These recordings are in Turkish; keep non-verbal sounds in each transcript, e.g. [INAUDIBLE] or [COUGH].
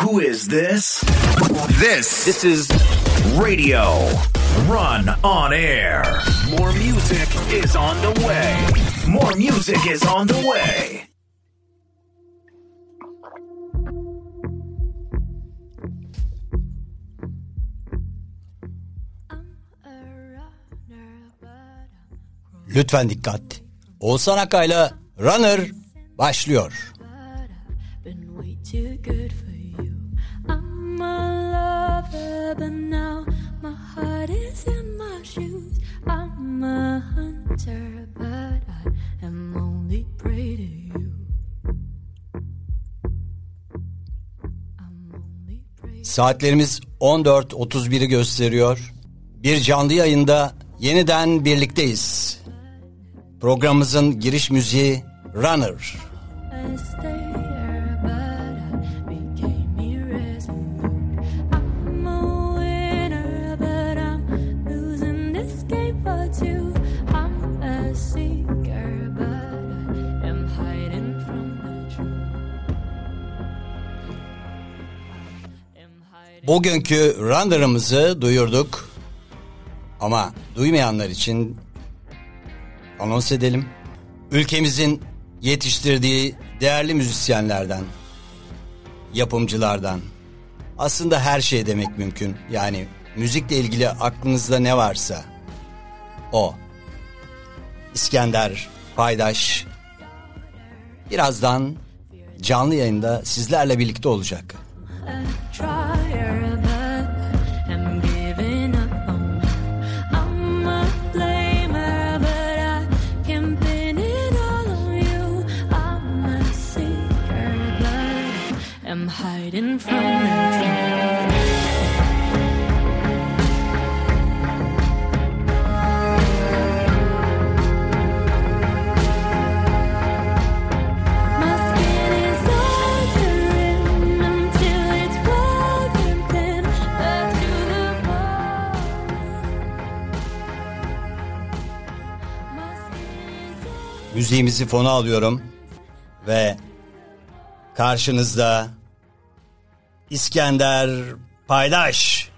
Who is this? This. This is Radio Run on Air. More music is on the way. More music is on the way. Lütfen dikkat. Oğuzhan Akay'la Runner başlıyor. A hunter, but I am only prey to you. I'm only prey Saatlerimiz 14.31'i gösteriyor. Bir canlı yayında yeniden birlikteyiz. Programımızın giriş müziği Runner. I Bugünkü Runner'ımızı duyurduk. Ama duymayanlar için anons edelim. Ülkemizin yetiştirdiği değerli müzisyenlerden, yapımcılardan aslında her şey demek mümkün. Yani müzikle ilgili aklınızda ne varsa o. İskender Paydaş birazdan canlı yayında sizlerle birlikte olacak. My skin is altering. Müziğimizi fona alıyorum ve karşınızda İskender Paydaş.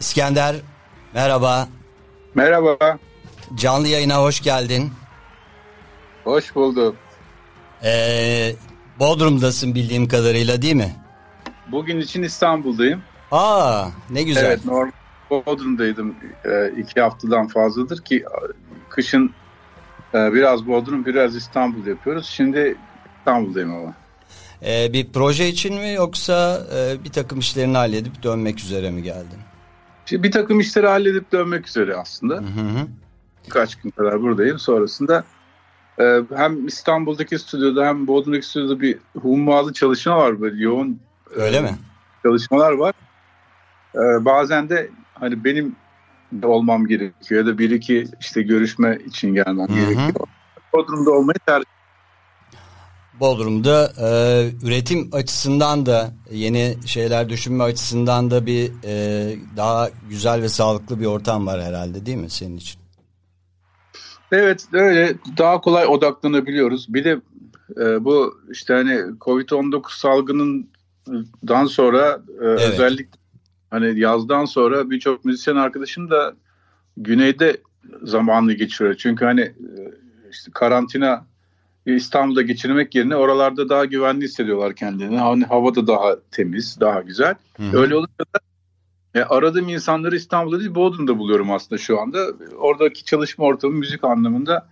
İskender merhaba. Merhaba, Canlı yayına hoş geldin. hoş bulduk. Ee, Bodrum'dasın bildiğim kadarıyla değil mi? Bugün için İstanbul'dayım. Aa ne güzel. Evet, normal Bodrum'daydım e, iki haftadan fazladır ki kışın e, biraz Bodrum, biraz İstanbul yapıyoruz. Şimdi İstanbul'dayım ama. Ee, bir proje için mi yoksa e, bir takım işlerini halledip dönmek üzere mi geldin? Şimdi bir takım işleri halledip dönmek üzere aslında. Hı hı. Birkaç gün kadar buradayım. Sonrasında e, hem İstanbul'daki stüdyoda hem Bodrum'daki stüdyoda bir hummalı çalışma var böyle yoğun e, Öyle mi? çalışmalar var. Ee, bazen de hani benim olmam gerekiyor ya da bir iki işte görüşme için gelmem Hı hı. gerekiyor. Bodrum'da olmayı tercih Bodrum'da e, üretim açısından da yeni şeyler düşünme açısından da bir e, daha güzel ve sağlıklı bir ortam var herhalde değil mi senin için? Evet öyle daha kolay odaklanabiliyoruz. Bir de e, bu işte hani Covid-19 salgınından sonra e, özellikle hani yazdan sonra birçok müzisyen arkadaşım da güneyde zamanını geçiriyor. Çünkü hani e, işte karantina İstanbul'da geçirmek yerine oralarda daha güvenli hissediyorlar kendini. Hani hava da daha temiz, daha güzel. hı. Öyle olunca da e, aradığım insanları İstanbul'da değil Bodrum'da buluyorum aslında şu anda. Oradaki çalışma ortamı müzik anlamında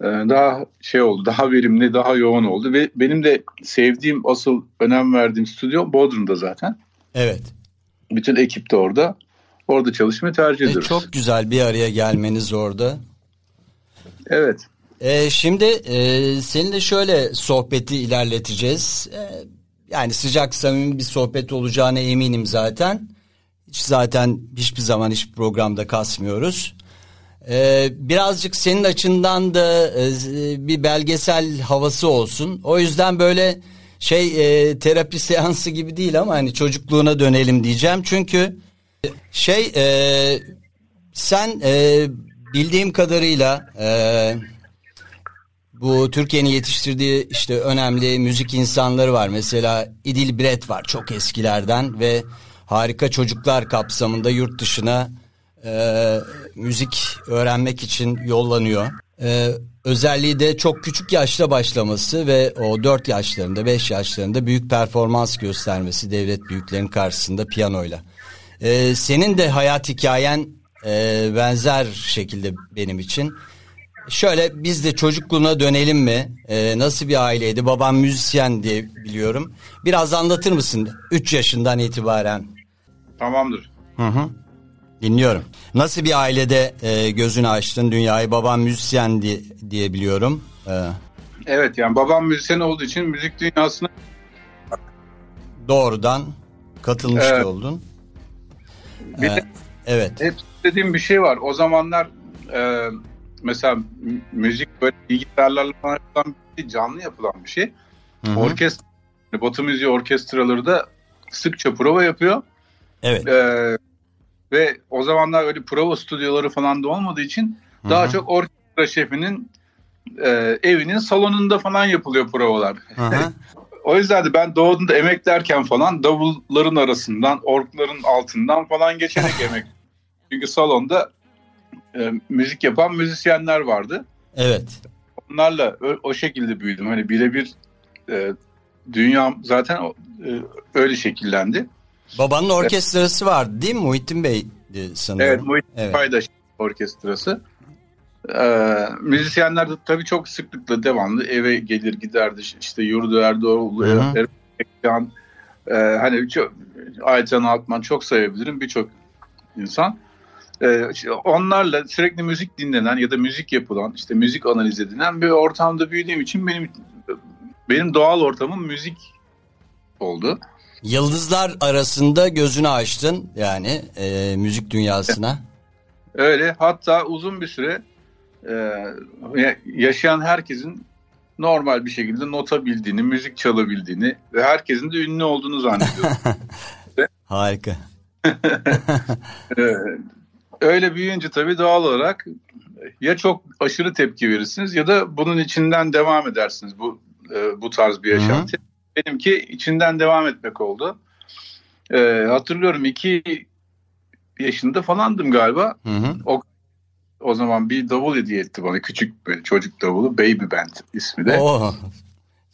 e, daha şey oldu, daha verimli, daha yoğun oldu ve benim de sevdiğim, asıl önem verdiğim stüdyo Bodrum'da zaten. Evet. Bütün ekip de orada. Orada çalışmayı tercih E, ediyoruz. çok güzel bir araya gelmeniz orada. Evet. E, şimdi e, seninle şöyle sohbeti ilerleteceğiz. E, yani sıcak samimi bir sohbet olacağına eminim zaten. Hiç zaten hiçbir zaman hiçbir programda kasmıyoruz. E, birazcık senin açından da e, bir belgesel havası olsun. O yüzden böyle şey e, terapi seansı gibi değil ama hani çocukluğuna dönelim diyeceğim. Çünkü şey e, sen e, bildiğim kadarıyla e, bu Türkiye'nin yetiştirdiği işte önemli müzik insanları var. Mesela İdil Biret var çok eskilerden ve harika çocuklar kapsamında yurt dışına e, müzik öğrenmek için yollanıyor. E, özelliği de çok küçük yaşta başlaması ve o 4 yaşlarında 5 yaşlarında büyük performans göstermesi devlet büyüklerin karşısında piyanoyla. E, senin de hayat hikayen e, benzer şekilde benim için. Şöyle biz de çocukluğuna dönelim mi? E, nasıl bir aileydi? Babam müzisyen diye biliyorum. Biraz anlatır mısın 3 yaşından itibaren? Tamamdır. Hı hı. Dinliyorum. Nasıl bir ailede e, gözünü açtın dünyayı? Babam müzisyen diye, diye biliyorum. E, Evet yani babam müzisyen olduğu için müzik dünyasına doğrudan katılmış Evet. oldun. bir E, de evet. hep dediğim bir şey var. O zamanlar e, mesela mü- müzik böyle bilgisayarlarla falan şey, canlı yapılan bir şey. Hı hı. Orkestra, Batı müziği orkestraları da sıkça prova yapıyor. Evet. E, ve o zamanlar öyle prova stüdyoları falan da olmadığı için daha hı. çok orkestra şefinin e, evinin salonunda falan yapılıyor provalar. [LAUGHS] O yüzden de ben doğduğumda emeklerken falan davulların arasından, orkların altından falan geçerek [LAUGHS] emek. Çünkü salonda e, müzik yapan müzisyenler vardı. Evet. Onlarla o, o şekilde büyüdüm. Hani birebir e, dünyam zaten e, öyle şekillendi. Babanın orkestrası vardı değil mi? Muhittin Bey'di sanırım. Evet, Muhittin Evet. Paydaş orkestrası. Ee, müzisyenler de tabii çok sıklıkla devamlı eve gelir giderdi. İşte Yurdu Erdoğlu. Erkan, e, hani çok, Aycan Altman çok sayabilirim birçok insan. Ee, işte onlarla sürekli müzik dinlenen ya da müzik yapılan, işte müzik analiz edilen bir ortamda büyüdüğüm için benim benim doğal ortamım müzik oldu. Yıldızlar arasında gözünü açtın yani e, müzik dünyasına. Öyle hatta uzun bir süre e, ya- yaşayan herkesin normal bir şekilde nota bildiğini, müzik çalabildiğini ve herkesin de ünlü olduğunu zannediyorum. [LAUGHS] Harika. [LAUGHS] Öyle büyüyünce tabii doğal olarak ya çok aşırı tepki verirsiniz ya da bunun içinden devam edersiniz bu e, bu tarz bir yaşantı. Benimki içinden devam etmek oldu. E, hatırlıyorum iki yaşında falandım galiba. Hı hı. O zaman bir davul hediye etti bana. Küçük böyle çocuk davulu. Baby Band ismi de. Oo,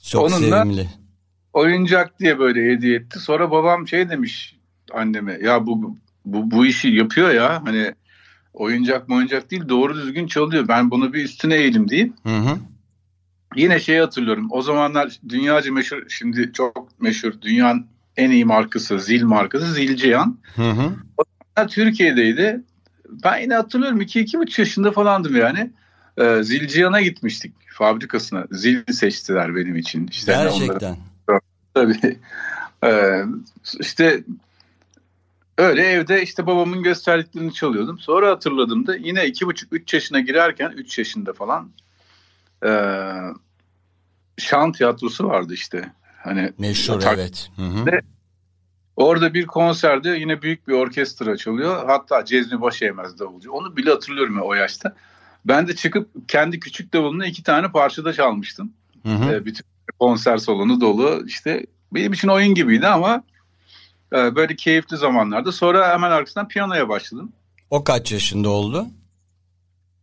çok Onunla- sevimli. Oyuncak diye böyle hediye etti. Sonra babam şey demiş anneme. Ya bu bu, bu işi yapıyor ya. Hani oyuncak mı oyuncak değil doğru düzgün çalıyor. Ben bunu bir üstüne eğilim deyip Hı hı. Yine şeyi hatırlıyorum. O zamanlar dünyaca meşhur şimdi çok meşhur dünyanın en iyi markası zil markası Zilciyan. Hı hı. Ha, Türkiye'deydi. Ben yine hatırlıyorum 2-2,5 yaşında falandım yani. Ee, Zilciyan'a gitmiştik fabrikasına. Zil seçtiler benim için. İşte hani onları- Gerçekten. [LAUGHS] Tabii. Ee, işte öyle evde işte babamın gösterdiklerini çalıyordum. Sonra hatırladığımda yine 2,5-3 yaşına girerken 3 yaşında falan ee, şan tiyatrosu vardı işte. Hani Meşhur Tak- evet. Hı hı. Orada bir konserde yine büyük bir orkestra çalıyor. Hatta Cezmi Başeğmez davulcu. Onu bile hatırlıyorum ya o yaşta. Ben de çıkıp kendi küçük davulunu iki tane parçada çalmıştım. Hı hı. Ee, bütün konser salonu dolu. İşte benim için oyun gibiydi ama e, böyle keyifli zamanlarda. Sonra hemen arkasından piyanoya başladım. O kaç yaşında oldu?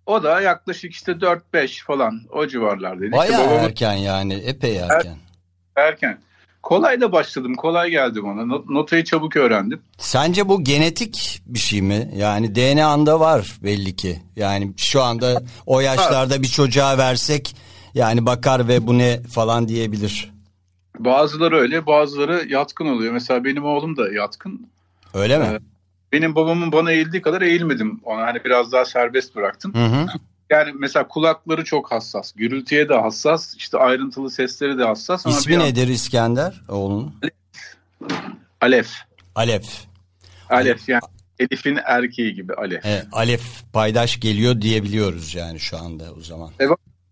O da yaklaşık işte 4-5 falan o civarlardaydı. İşte Bayağı babamın erken yani epey erken. erken. Kolay da başladım. Kolay geldi bana. Not- Notayı çabuk öğrendim. Sence bu genetik bir şey mi? Yani DNA'nda var belli ki. Yani şu anda o yaşlarda bir çocuğa versek yani bakar ve bu ne falan diyebilir. Bazıları öyle, bazıları yatkın oluyor. Mesela benim oğlum da yatkın. Öyle mi? Evet. Benim babamın bana eğildiği kadar eğilmedim. Ona hani biraz daha serbest bıraktım. Hı hı. Yani mesela kulakları çok hassas. Gürültüye de hassas. işte ayrıntılı sesleri de hassas. Ama İsmi bir an- nedir İskender oğlunun? Alef. Alef. Alef yani Elif'in erkeği gibi Alef. E, Alef paydaş geliyor diyebiliyoruz yani şu anda o zaman.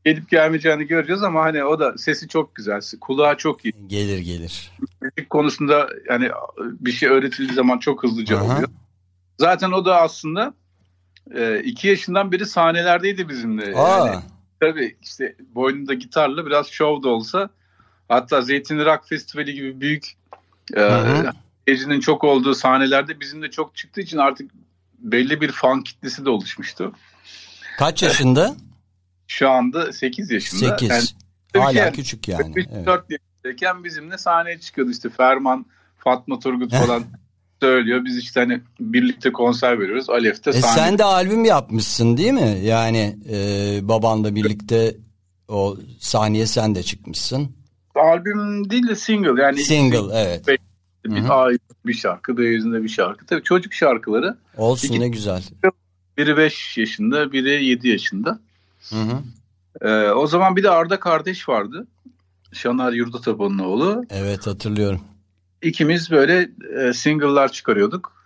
Gelip gelmeyeceğini göreceğiz ama hani o da sesi çok güzel. Kulağı çok iyi. Gelir gelir. Müzik konusunda yani bir şey öğretildiği zaman çok hızlıca Aha. oluyor. Zaten o da aslında e, iki yaşından beri sahnelerdeydi bizimle. Aa. Yani, tabii işte boynunda gitarla biraz şov da olsa hatta Zeytinli Rock Festivali gibi büyük e, çok olduğu sahnelerde bizim de çok çıktığı için artık belli bir fan kitlesi de oluşmuştu. Kaç yaşında? Şu anda 8 yaşında. 8. Yani Hala yani küçük yani. Evet. 4 yaşındayken bizimle sahneye çıkıyordu işte Ferman, Fatma Turgut [LAUGHS] falan söylüyor. Biz işte hani birlikte konser veriyoruz. Alef de E sahne. sen de albüm yapmışsın değil mi? Yani e, babanla birlikte o sahneye sen de çıkmışsın. Albüm değil de single yani Single evet. bir Hı hı. ay bir şarkı, yüzünde bir şarkı. Tabii çocuk şarkıları. Olsun İki- ne güzel. Biri 5 yaşında, biri 7 yaşında. Hı hı. Ee, o zaman bir de Arda kardeş vardı. Şanar Yurdataban'ın oğlu. Evet hatırlıyorum. İkimiz böyle e, single'lar çıkarıyorduk.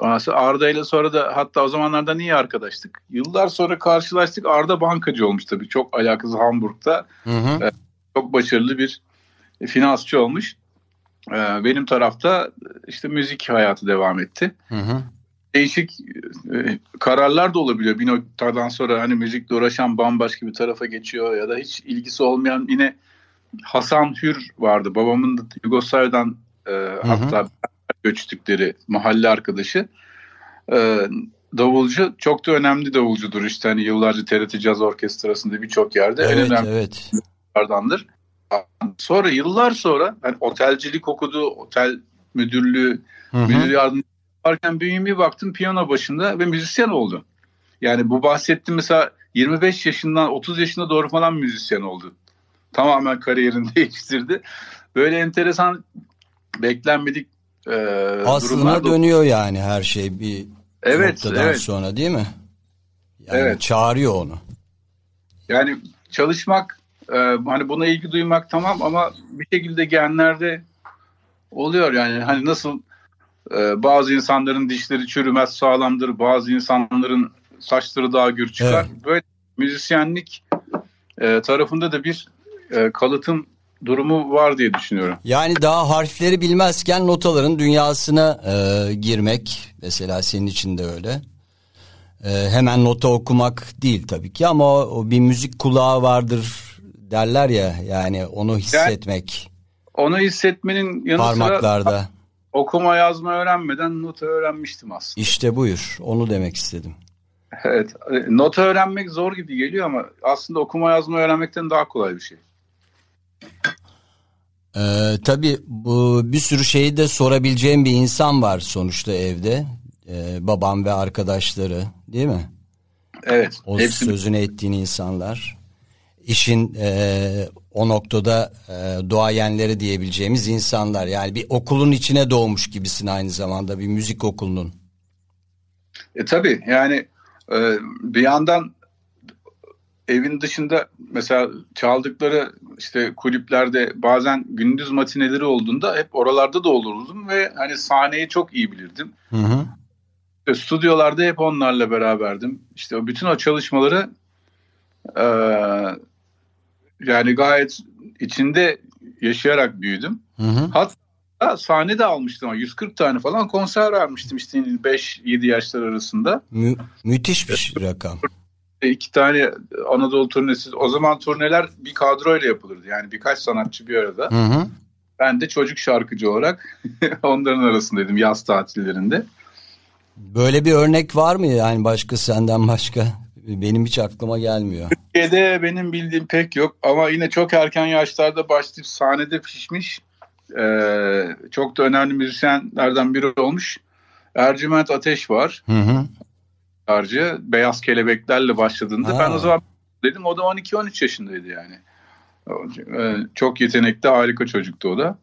Ondan sonra Arda ile sonra da hatta o zamanlardan iyi arkadaştık. Yıllar sonra karşılaştık. Arda bankacı olmuş tabii. Çok alakası Hamburg'da. Hı hı. Çok başarılı bir finansçı olmuş. Ee, benim tarafta işte müzik hayatı devam etti. Hı hı. Değişik e, kararlar da olabiliyor. Bir noktadan sonra hani müzikle uğraşan bambaşka bir tarafa geçiyor ya da hiç ilgisi olmayan yine Hasan Hür vardı. Babamın da Yugoslavya'dan e, hatta göçtükleri mahalle arkadaşı. E, davulcu çok da önemli davulcudur işte hani yıllarca TRT Caz Orkestrası'nda birçok yerde en Evet önemli evet. Sonra yıllar sonra ben otelcilik okudu, otel müdürlüğü, Hı hı. müdür yardımcısı gün bir baktım piyano başında ve müzisyen oldu. Yani bu bahsettiğim mesela 25 yaşından 30 yaşına doğru falan müzisyen oldu. Tamamen kariyerini [LAUGHS] değiştirdi. Böyle enteresan beklenmedik e, Aslına dönüyor yani her şey bir Evet, noktadan evet. sonra değil mi? Yani Evet. çağırıyor onu. Yani çalışmak, e, hani buna ilgi duymak tamam ama bir şekilde genlerde oluyor yani. Hani nasıl e, bazı insanların dişleri çürümez sağlamdır, bazı insanların saçları daha gür çıkar. Böyle müzisyenlik e, tarafında da bir e, kalıtım durumu var diye düşünüyorum. Yani daha harfleri bilmezken notaların dünyasına e, girmek mesela senin için de öyle. E, hemen nota okumak değil tabii ki ama o, o bir müzik kulağı vardır derler ya yani onu hissetmek Onu hissetmenin yanı sıra parmaklarda. okuma yazma öğrenmeden nota öğrenmiştim aslında. İşte buyur onu demek istedim. Evet, e, nota öğrenmek zor gibi geliyor ama aslında okuma yazma öğrenmekten daha kolay bir şey. Ee, tabii bu bir sürü şeyi de sorabileceğim bir insan var sonuçta evde. Ee, babam ve arkadaşları değil mi? Evet, O hepsi sözünü ettiğin insanlar. İşin e, o noktada e, duayenleri diyebileceğimiz insanlar. Yani bir okulun içine doğmuş gibisin aynı zamanda bir müzik okulunun. E tabii yani e, bir yandan evin dışında mesela çaldıkları işte kulüplerde bazen gündüz matineleri olduğunda hep oralarda da olurdum ve hani sahneyi çok iyi bilirdim. Hı hı. İşte stüdyolarda hep onlarla beraberdim. İşte bütün o çalışmaları e, yani gayet içinde yaşayarak büyüdüm. Hı hı. Hatta sahne de almıştım. 140 tane falan konser vermiştim işte 5-7 yaşlar arasında. Mü- müthiş bir rakam. İki tane Anadolu turnesi. O zaman turneler bir kadroyla yapılırdı. Yani birkaç sanatçı bir arada. Hı hı. Ben de çocuk şarkıcı olarak [LAUGHS] onların arasındaydım yaz tatillerinde. Böyle bir örnek var mı yani başka senden başka? Benim hiç aklıma gelmiyor. Türkiye'de benim bildiğim pek yok ama yine çok erken yaşlarda başlayıp sahnede pişmiş ee, çok da önemli müzisyenlerden biri olmuş. Ercüment Ateş var. Hı hı. Harcı beyaz kelebeklerle başladığında Ha. ben o zaman dedim o da 12-13 yaşındaydı yani. Ee, Çok yetenekli harika çocuktu o da.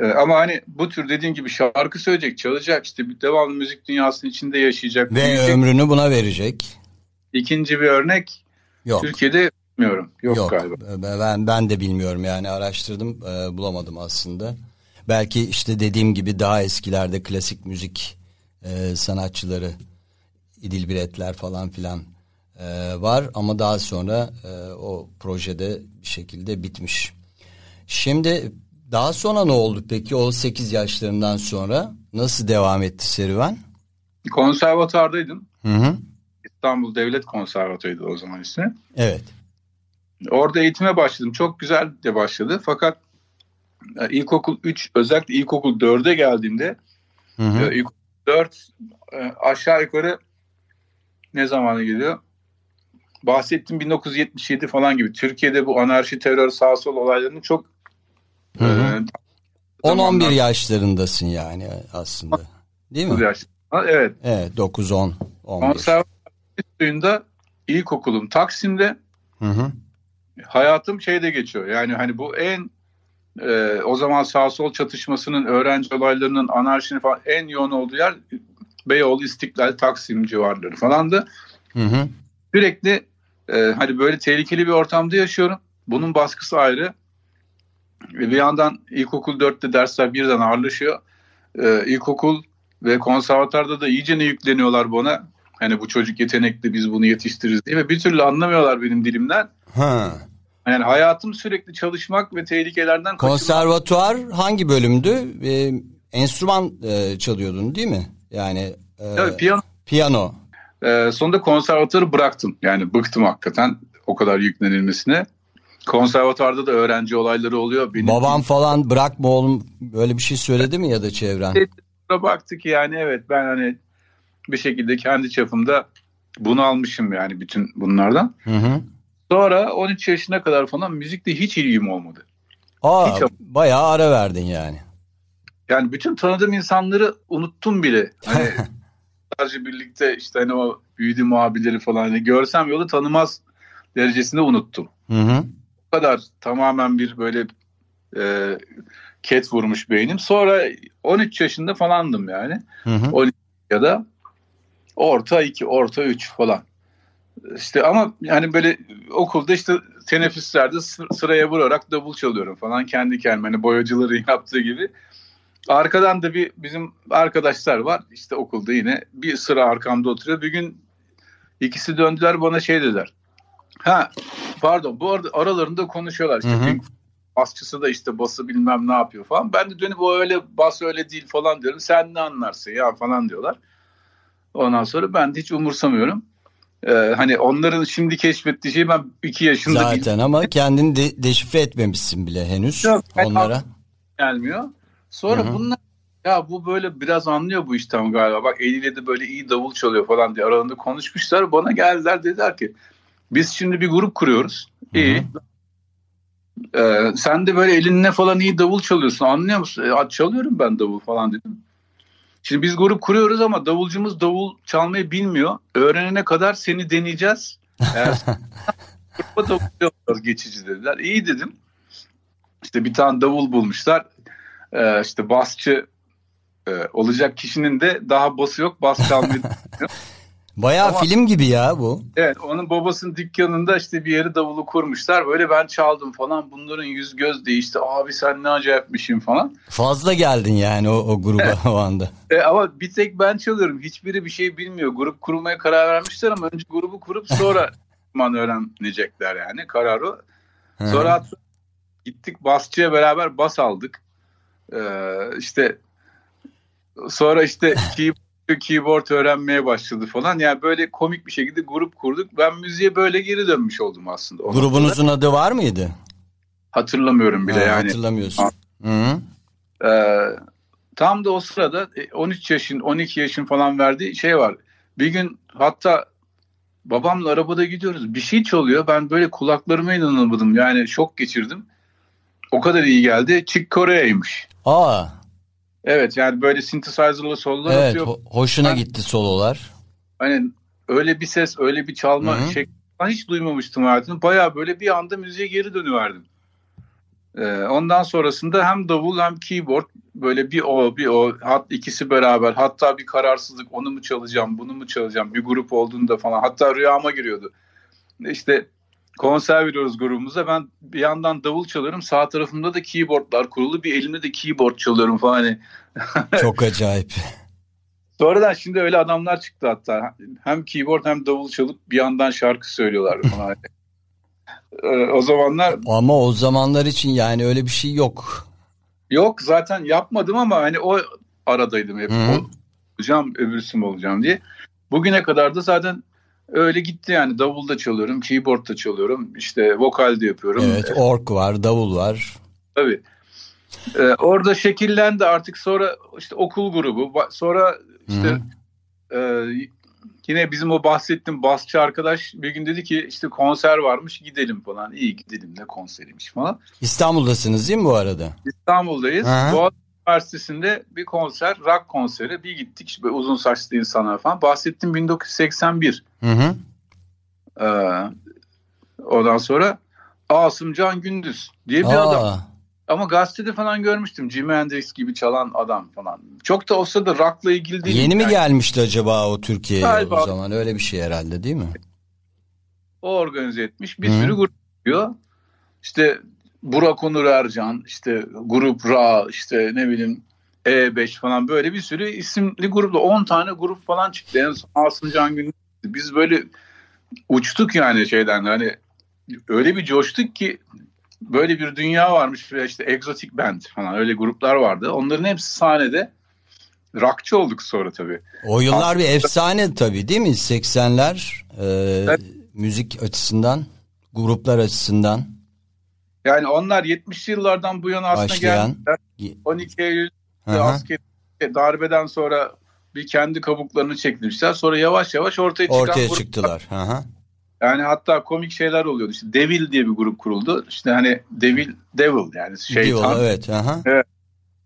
Ee, Ama hani bu tür dediğin gibi şarkı söyleyecek, çalacak işte bir devamlı müzik dünyasının içinde yaşayacak. Ve büyüyecek. ömrünü buna verecek. İkinci bir örnek Yok. Türkiye'de bilmiyorum. Yok, Yok. galiba. Ben ben de bilmiyorum yani araştırdım e, bulamadım aslında. Belki işte dediğim gibi daha eskilerde klasik müzik e, sanatçıları İdil Biretler falan filan e, var ama daha sonra e, o projede bir şekilde bitmiş. Şimdi daha sonra ne oldu peki o 8 yaşlarından sonra nasıl devam etti serüven? Konservatardaydım. Hı hı. İstanbul Devlet Konservatuarıydı o zaman ismi. Evet. Orada eğitime başladım. Çok güzel de başladı. Fakat e, ilkokul 3 özellikle ilkokul 4'e geldiğimde Hı hı. e, ilkokul 4 e, aşağı yukarı ne zamana geliyor? Bahsettiğim 1977 falan gibi. Türkiye'de bu anarşi, terör, sağ sol olaylarının çok Hı hı. e, 10-11 zamanlar- yaşlarındasın yani aslında. Değil mi? yaş- Evet. Evet 9 10 11. Konservatuvar suyunda ilkokulum Taksim'de Hı hı. hayatım şeyde geçiyor. Yani hani bu en e, o zaman sağ sol çatışmasının öğrenci olaylarının anarşinin falan en yoğun olduğu yer Beyoğlu, İstiklal, Taksim civarları falandı. Hı hı. Sürekli e, hani böyle tehlikeli bir ortamda yaşıyorum. Bunun baskısı ayrı. Ve bir yandan ilkokul 4'te dersler birden ağırlaşıyor. E, ilkokul ve konservatuarda da iyice ne yükleniyorlar bana. Hani bu çocuk yetenekli biz bunu yetiştiririz diye ve bir türlü anlamıyorlar benim dilimden. Ha. Yani hayatım sürekli çalışmak ve tehlikelerden kaçınmak. Konservatuar hangi bölümdü? Ee, enstrüman e, çalıyordun değil mi? Yani e, Evet, piyano. piyano. Ee, sonunda konservatuarı bıraktım. Yani bıktım hakikaten o kadar yüklenilmesine. Konservatuarda da öğrenci olayları oluyor. Benim Babam falan bırakma oğlum böyle bir şey söyledi mi ya da çevren? Baktık ki yani evet ben hani bir şekilde kendi çapımda bunu almışım yani bütün bunlardan. Hı hı. Sonra 13 yaşına kadar falan müzikte hiç ilgim olmadı. Aa, Hiç- bayağı ara verdin yani. Yani bütün tanıdığım insanları unuttum bile. Hani [LAUGHS] sadece birlikte işte hani o büyüdüğüm abileri falan hani görsem yolu tanımaz derecesinde unuttum. Hı hı. Bu kadar tamamen bir böyle e, ket vurmuş beynim. Sonra 13 yaşında falandım yani. Hı hı. ya da orta 2, orta 3 falan. İşte ama yani böyle okulda işte teneffüslerde sı- sıraya vurarak davul çalıyorum falan kendi kendime hani boyacıların [LAUGHS] yaptığı gibi. Arkadan da bir bizim arkadaşlar var işte okulda yine bir sıra arkamda oturuyor. Bir gün ikisi döndüler bana şey dediler. Ha pardon bu arada aralarında konuşuyorlar işte Hı hı. Basçısı da işte bası bilmem ne yapıyor falan. Ben de dönüp o öyle bas öyle değil falan diyorum. Sen ne anlarsın ya falan diyorlar. Ondan sonra ben de hiç umursamıyorum. Ee, hani onların şimdi keşfettiği şeyi ben iki yaşında Zaten ama kendini de- deşifre etmemişsin bile henüz Yok, onlara. gelmiyor. Sonra Hı hı. bunlar ya bu böyle biraz anlıyor bu işten galiba. Bak eliyle de böyle iyi davul çalıyor falan diye aralarında konuşmuşlar. Bana geldiler dediler ki biz şimdi bir grup kuruyoruz. İyi. Ee, sen de böyle elinle falan iyi davul çalıyorsun anlıyor musun? E, çalıyorum ben davul falan dedim. Şimdi biz grup kuruyoruz ama davulcumuz davul çalmayı bilmiyor. Öğrenene kadar seni deneyeceğiz. Eğer [LAUGHS] davul geçici dediler. İyi dedim. İşte bir tane davul bulmuşlar. Ee, işte basçı e, olacak kişinin de daha bası yok. Bas çalmayı [LAUGHS] Bayağı Ama- film gibi ya bu. Evet onun babasının dükkanında işte bir yeri davulu kurmuşlar. Böyle ben çaldım falan. Bunların yüz göz değişti. Abi sen ne acayipmişsin falan. Fazla geldin yani o, o gruba [LAUGHS] o anda. E, ama bir tek ben çalıyorum. Hiçbiri bir şey bilmiyor. Grup kurmaya karar vermişler ama önce grubu kurup sonra [LAUGHS] zaman öğrenecekler yani kararı. Sonra gittik basçıya beraber bas aldık. Ee, işte sonra işte [LAUGHS] keyboard, keyboard öğrenmeye başladı falan. Yani böyle komik bir şekilde grup kurduk. Ben müziğe böyle geri dönmüş oldum aslında. Grubunuzun adı var mıydı? hatırlamıyorum bile Ha, yani. Hatırlamıyorsun. Ha. Hı -hı. Ee, tam da o sırada e, 13 yaşın 12 yaşın falan verdiği şey var. Bir gün hatta babamla arabada gidiyoruz. Bir şey çalıyor. Ben böyle kulaklarıma inanamadım. Yani şok geçirdim. O kadar iyi geldi. Chick Corea'ymış. Aa, Evet yani böyle synthesizer'lı sollar evet atıyor. ho- hoşuna Ben- gitti sololar. Hani öyle bir ses, öyle bir çalma Hı hı. şekli hiç duymamıştım hayatımda. Baya böyle bir anda müziğe geri dönüverdim. Ee, ondan sonrasında hem davul hem keyboard böyle bir o bir o hat ikisi beraber hatta bir kararsızlık onu mu çalacağım bunu mu çalacağım bir grup olduğunda falan hatta rüyama giriyordu. İşte konser veriyoruz grubumuza ben bir yandan davul çalıyorum sağ tarafımda da keyboardlar kurulu bir elimde de keyboard çalıyorum falan hani [LAUGHS] Çok acayip. Sonradan şimdi öyle adamlar çıktı hatta. Hem keyboard hem davul çalıp bir yandan şarkı söylüyorlar falan. [LAUGHS] Ee, o zamanlar Ama o zamanlar için yani öyle bir şey yok. yok zaten yapmadım ama hani o aradaydım hep. Hı olacağım öbürsü mü olacağım diye. Bugüne kadar da zaten öyle gitti yani davulda çalıyorum, keyboardda çalıyorum, işte vokalde yapıyorum. Evet, ork var, davul var. Tabii. Ee, orada şekillendi artık sonra işte okul grubu, sonra işte e, yine bizim o bahsettiğim basçı arkadaş bir gün dedi ki işte konser varmış gidelim falan. İyi gidelim ne konseriymiş falan. İstanbul'dasınız değil mi bu arada? İstanbul'dayız. Hı hı. Boğaziçi Üniversitesi'nde bir konser, rock konseri. Bir gittik işte uzun saçlı insanlar falan. Bahsettim 1981. Hı hı. Ee, ondan sonra Asım Can Gündüz diye bir adam. Aa, Ama gazetede falan görmüştüm. Jimi Hendrix gibi çalan adam falan. Çok da olsa da rock'la ilgili değil. yeni mi Yani gelmişti acaba o Türkiye'ye Galiba. o zaman? Öyle bir şey herhalde değil mi? O organize etmiş. Bir Hı. sürü grup yapıyor. İşte Burak Onur Ercan, işte Grup Ra, işte ne bileyim E5 falan böyle bir sürü isimli grupla 10 tane grup falan çıktı. En son Asım Can Gündüz. Biz böyle uçtuk yani şeyden hani öyle bir coştuk ki böyle bir dünya varmış ve işte Exotic Band falan öyle gruplar vardı. Onların hepsi sahnede rockçı olduk sonra tabii. O yıllar bir efsane tabii değil mi? 80'ler e, müzik açısından, gruplar açısından Yani onlar 70'li yıllardan bu yana aslında Başlayan. geldiler. 12 Eylül Hı hı. asker darbeden sonra bir kendi kabuklarını çekmişler. Sonra yavaş yavaş ortaya çıkan ortaya grup- çıktılar. Hı hı. Yani hatta komik şeyler oluyordu. İşte Devil diye bir grup kuruldu. İşte hani Devil Devil yani şeytan. Devil, evet. Hı hı.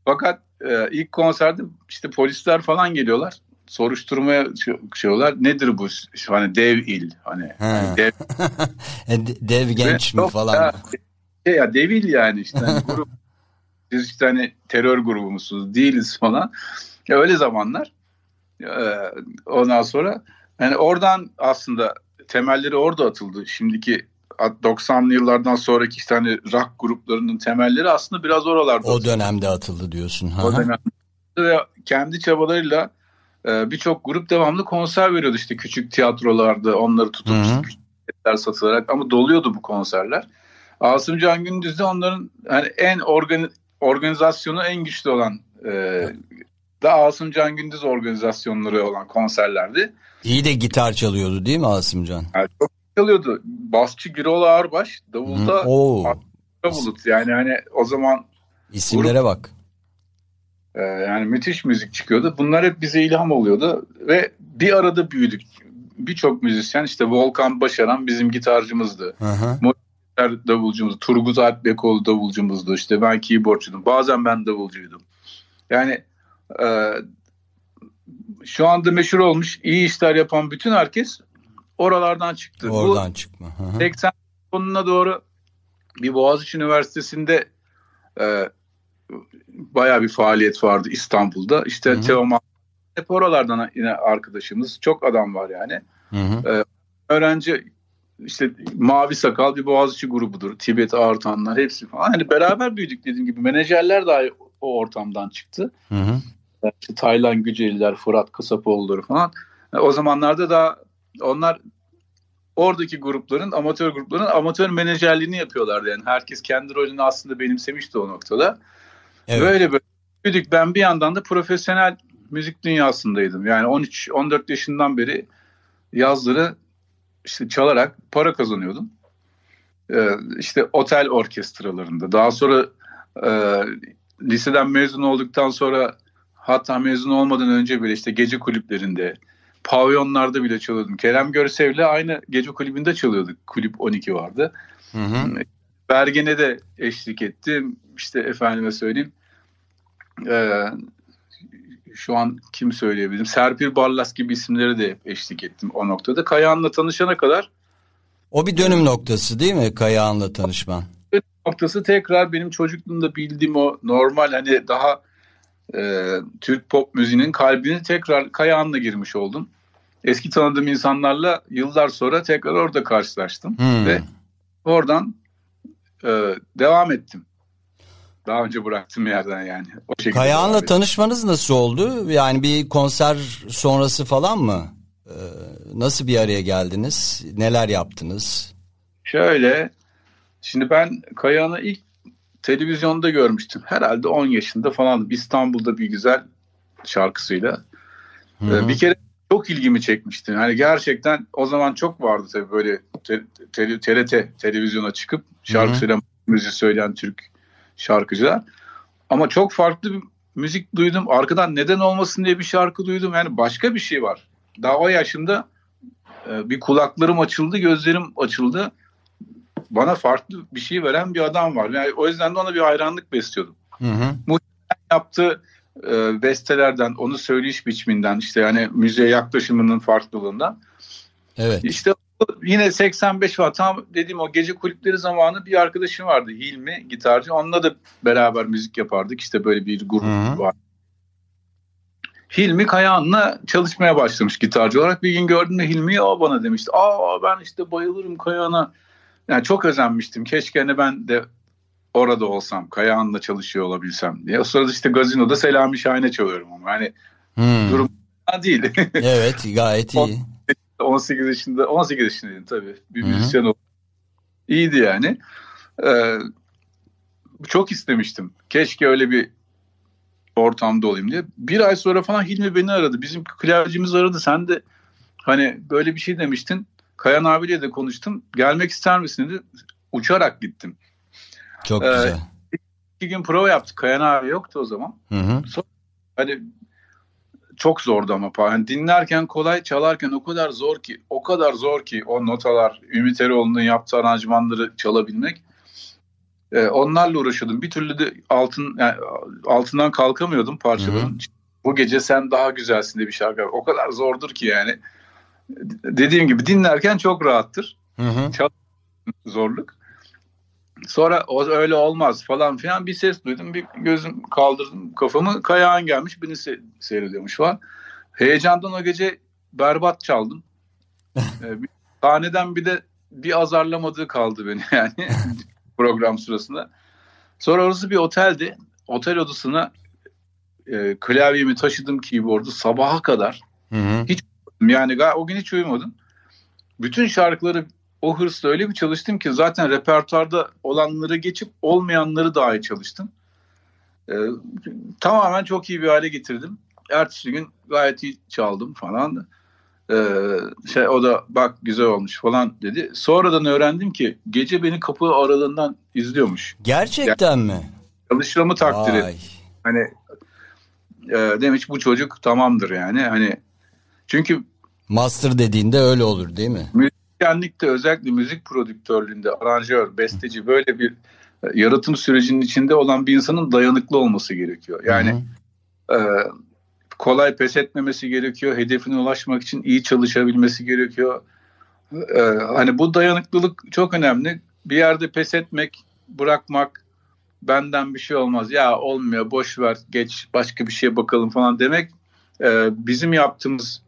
Fakat e, ilk konserde işte polisler falan geliyorlar. Soruşturmaya şey- şeyler. Nedir bu? Şu Hani dev il. Hani, He. hani dev [LAUGHS] E, de- Dev genç mi Yok falan. Ya, şey ya devil yani işte hani [LAUGHS] grup biz işte hani terör grubu musunuz değiliz falan. Ya öyle zamanlar. Ee, ondan sonra yani oradan aslında temelleri orada atıldı. Şimdiki 90'lı yıllardan sonraki işte hani rock gruplarının temelleri aslında biraz oralarda O atıldı. dönemde atıldı diyorsun. Hı O dönemde ve kendi çabalarıyla e, birçok grup devamlı konser veriyordu işte küçük tiyatrolarda onları tutup küçük satılarak ama doluyordu bu konserler. Asım Can Gündüz de onların hani en organ, organizasyonu en güçlü olan e, da Asım Can Gündüz organizasyonları olan konserlerdi. İyi de gitar çalıyordu değil mi Asımcan? Yani çok çalıyordu. Basçı Girol Ağırbaş, davulda Bulut. Yani hani o zaman isimlere bak. Ee, yani müthiş müzik çıkıyordu. Bunlar hep bize ilham oluyordu ve bir arada büyüdük. Birçok müzisyen işte Volkan Başaran bizim gitarcımızdı. Hı hı. Davulcumuz, Turgut Alp Bekoğlu davulcumuzdu. İşte ben keyboardçuydum. Bazen ben davulcuydum. Yani e, şu anda meşhur olmuş, iyi işler yapan bütün herkes oralardan çıktı. Bu Oradan çıkma. Hı hı. 80 sonuna doğru bir Boğaziçi Üniversitesi'nde e, bayağı bir faaliyet vardı İstanbul'da. İşte Hı hı. Teoman hep oralardan yine arkadaşımız. Çok adam var yani. Hı hı. Öğrenci işte Mavi Sakal bir Boğaziçi grubudur. Tibet Ağırtanlar hepsi falan. Hani beraber büyüdük dediğim gibi. Menajerler dahi o ortamdan çıktı. Hı hı. İşte Taylan Güceliler, Fırat Kasapoğulları falan. O zamanlarda da onlar oradaki grupların, amatör grupların amatör menajerliğini yapıyorlardı. Yani herkes kendi rolünü aslında benimsemişti o noktada. Evet. Böyle böyle büyüdük. Ben bir yandan da profesyonel müzik dünyasındaydım. Yani 13-14 yaşından beri yazları işte çalarak para kazanıyordum. Ee, işte otel orkestralarında. Daha sonra e, liseden mezun olduktan sonra hatta mezun olmadan önce bile işte gece kulüplerinde, pavyonlarda bile çalıyordum. Kerem Görsev'le aynı gece kulübünde çalıyorduk. Kulüp 12 vardı. Hı hı. Bergen'e de eşlik ettim. İşte efendime söyleyeyim. Ee, şu an kim söyleyebilirim? Serpil Barlas gibi isimleri de eşlik ettim o noktada. Kayahan'la tanışana kadar O bir dönüm noktası değil mi Kayağan'la tanışman? noktası tekrar benim çocukluğumda bildiğim o normal hani daha e, Türk pop müziğinin kalbini tekrar Kayahan'la girmiş oldum. Eski tanıdığım insanlarla yıllar sonra tekrar orada karşılaştım. Hmm. Ve oradan e, devam ettim. Daha önce bıraktığım yerden yani. O şekilde Kayağan'la ettim. tanışmanız nasıl oldu? Yani bir konser sonrası falan mı? Ee, nasıl bir araya geldiniz? Neler yaptınız? Şöyle, şimdi ben Kayahan'ı ilk televizyonda görmüştüm. Herhalde 10 yaşında falan İstanbul'da bir güzel şarkısıyla. Hı hı. Ee, Bir kere çok ilgimi çekmişti. Yani gerçekten o zaman çok vardı tabii böyle te- te- TRT televizyona çıkıp şarkı Hı hı. söyleyen, müzik söyleyen Türk şarkıcılar. Ama çok farklı bir müzik duydum. Arkadan neden olmasın diye bir şarkı duydum. Yani başka bir şey var. Daha o yaşımda e, bir kulaklarım açıldı, gözlerim açıldı. Bana farklı bir şey veren bir adam var. Yani o yüzden de ona bir hayranlık besliyordum. Hı hı. Yaptığı e, bestelerden, onu söyleyiş biçiminden, işte yani müziğe yaklaşımının farklılığından. Evet. İşte yine 85 var. Tam dediğim o gece kulüpleri zamanı bir arkadaşım vardı Hilmi gitarcı. Onunla da beraber müzik yapardık. İşte böyle bir grup Hı hı. var. Hilmi Kayahan'la çalışmaya başlamış gitarcı olarak. Bir gün gördüğümde Hilmi'yi o bana demişti. Aa ben işte bayılırım Kayahan'a. Yani çok özenmiştim. Keşke hani ben de orada olsam. Kayahan'la çalışıyor olabilsem diye. O sırada işte gazinoda Selami Şahin'e çalıyorum ama. Yani Hmm. Durum- [LAUGHS] değil. Evet gayet iyi. 18 yaşında 18 yaşındaydım tabii. Bir müzisyen oldum. İyiydi yani. Ee, çok istemiştim. Keşke öyle bir ortamda olayım diye. Bir ay sonra falan Hilmi beni aradı. Bizim klavyecimiz aradı. Sen de hani böyle bir şey demiştin. Kayan abiyle de konuştum. Gelmek ister misin dedi. Uçarak gittim. Çok Ee, güzel. İki gün prova yaptık. Kayan abi yoktu o zaman. Hı hı. Hani çok zordu ama yani dinlerken kolay çalarken o kadar zor ki o kadar zor ki o notalar Ümit Eroğlu'nun yaptığı aranjmanları çalabilmek. Ee, onlarla uğraşıyordum. Bir türlü de altın yani altından kalkamıyordum parçaların. Bu gece sen daha güzelsin diye bir şarkı o kadar zordur ki yani. Dediğim gibi dinlerken çok rahattır. Hı hı. zorluk. Sonra o öyle olmaz falan filan bir ses duydum. Bir gözüm kaldırdım kafamı. Kayağın gelmiş beni se- seyrediyormuş falan. Heyecandan o gece berbat çaldım. [LAUGHS] Ee, bir- sahneden bir de bir azarlamadığı kaldı beni [LAUGHS] yani [LAUGHS] program sırasında. Sonra orası bir oteldi. Otel odasına e, klavyemi taşıdım keyboard'u sabaha kadar. Hı hı. Yani ga- o gün hiç uyumadım. Bütün şarkıları o hırsla öyle bir çalıştım ki zaten repertuarda olanları geçip olmayanları dahi çalıştım. Ee, tamamen çok iyi bir hale getirdim. Ertesi gün gayet iyi çaldım falan. Ee, şey o da bak güzel olmuş falan dedi. Sonradan öğrendim ki gece beni kapı aralığından izliyormuş. Gerçekten mi? Çalışmamı takdir. Vay. Hani e, demiş bu çocuk tamamdır yani. Hani çünkü Master dediğinde öyle olur değil mi? Müzisyenlikte özellikle müzik prodüktörlüğünde aranjör, besteci böyle bir e, yaratım sürecinin içinde olan bir insanın dayanıklı olması gerekiyor. Yani e, kolay pes etmemesi gerekiyor. Hedefine ulaşmak için iyi çalışabilmesi gerekiyor. E, hani bu dayanıklılık çok önemli. Bir yerde pes etmek, bırakmak benden bir şey olmaz. Ya olmuyor boş ver geç başka bir şeye bakalım falan demek e, bizim yaptığımız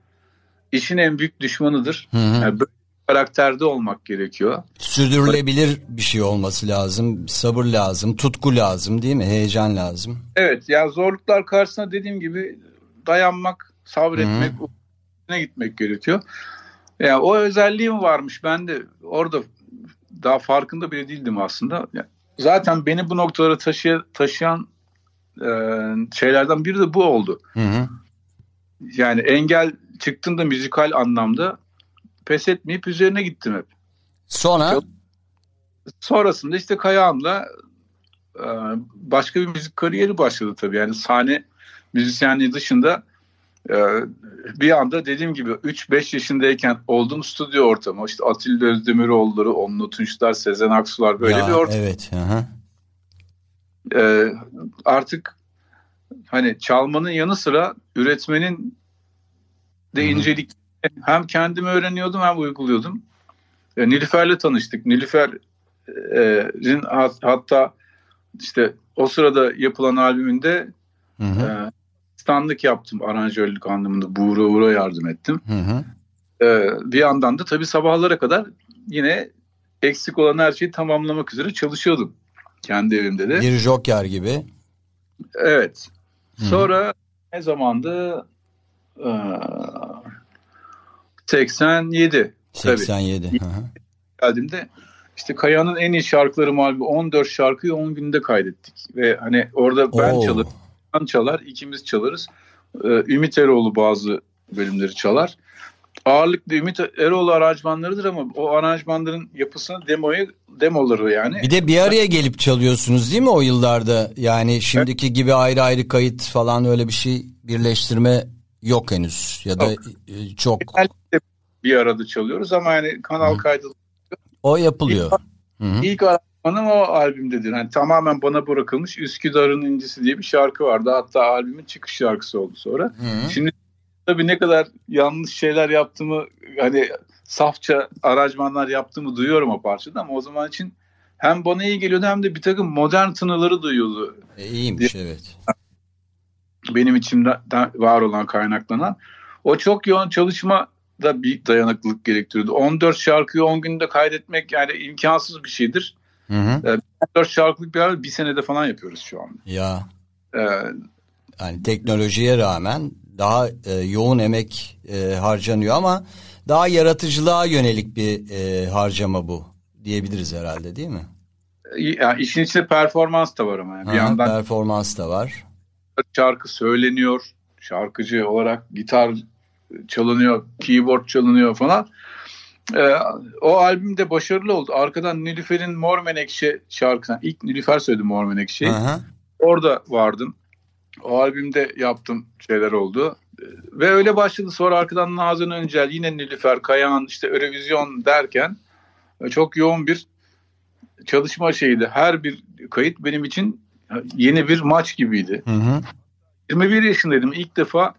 işin en büyük düşmanıdır. Hı hı. Yani böyle karakterde olmak gerekiyor. Sürdürülebilir bir şey olması lazım. Sabır lazım, tutku lazım değil mi? Heyecan lazım. Evet yani zorluklar karşısında dediğim gibi dayanmak, sabretmek, üstüne gitmek gerekiyor. Yani o özelliğim varmış. Ben de orada daha farkında bile değildim aslında. Yani zaten beni bu noktalara taşıya, taşıyan e, şeylerden biri de bu oldu. Hı hı. Yani engel çıktığında müzikal anlamda pes etmeyip üzerine gittim hep. Sonra Çok- Sonrasında işte Kayağan'la e, başka bir müzik kariyeri başladı tabii. Yani sahne müzisyenliği dışında e, bir anda dediğim gibi 3-5 yaşındayken olduğum stüdyo ortamı. işte Atilla Özdemiroğulları, Onlu Tunçlar, Sezen Aksular böyle Ya, bir ortam. Evet. Hı. E, artık hani çalmanın yanı sıra üretmenin de incelik hem kendimi öğreniyordum hem uyguluyordum. E, Nilüfer'le tanıştık. Nilüfer'in hat- hatta işte o sırada yapılan albümünde Hı hı. e, standlık yaptım aranjörlük anlamında. Buğra Uğur'a yardım ettim. Hı hı. E, bir yandan da tabii sabahlara kadar yine eksik olan her şeyi tamamlamak üzere çalışıyordum. Kendi evimde de. Bir joker gibi. Evet. Hı. Sonra ne zamandı? Ee, 87 tabii. 87. Hı hı. geldiğimde işte Kaya'nın en iyi şarkıları malum 14 şarkıyı 10 günde kaydettik. Ve hani orada ben Oo. çalarım, ben çalar, ikimiz çalarız. Ee, Ümit Eroğlu bazı bölümleri çalar. Ağırlıklı Ümit Eroğlu aranjmanlarıdır ama o aranjmanların yapısını demoyu demoları yani. Bir de bir araya gelip çalıyorsunuz değil mi o yıllarda? Yani şimdiki gibi ayrı ayrı kayıt falan öyle bir şey birleştirme yok henüz ya da Yok. e, çok Genellikle bir arada çalıyoruz ama yani kanal kaydı o yapılıyor. Hı. ilk aranjmanım o albümdedir. Yani tamamen bana bırakılmış Üsküdar'ın incisi diye bir şarkı vardı. Hatta albümün çıkış şarkısı oldu sonra. Hı hı. Şimdi tabii ne kadar yanlış şeyler yaptığımı hani safça aranjmanlar yaptığımı duyuyorum o parçada ama o zaman için hem bana iyi geliyordu hem de bir takım modern tınıları duyuyordu. E, iyiymiş evet. Benim içimde var olan kaynaklanan. O çok yoğun çalışma da bir dayanıklılık gerektiriyordu. 14 şarkıyı 10 günde kaydetmek yani imkansız bir şeydir. Hı hı. 14 şarkılık bir albüm bir senede falan yapıyoruz şu anda. Ya Ee, yani teknolojiye rağmen daha e, yoğun emek e, harcanıyor ama daha yaratıcılığa yönelik bir e, harcama bu diyebiliriz herhalde değil mi? yani işin içinde performans da var ama. Yani. Bir hı, yandan performans da var. Şarkı söyleniyor. Şarkıcı olarak gitar çalınıyor, keyboard çalınıyor falan. Ee, o albüm de başarılı oldu. Arkadan Nilüfer'in Mor Menekşe şarkısına, ilk Nilüfer söyledi Mor Menekşe'yi. Orada vardım. O albümde yaptım şeyler oldu. Ee, Ve öyle başladı. Sonra arkadan Nazan Öncel, yine Nilüfer, Kayahan, işte Eurovision derken e, çok yoğun bir çalışma şeydi. Her bir kayıt benim için yeni bir maç gibiydi. Hı hı. 21 yaşındaydım. İlk defa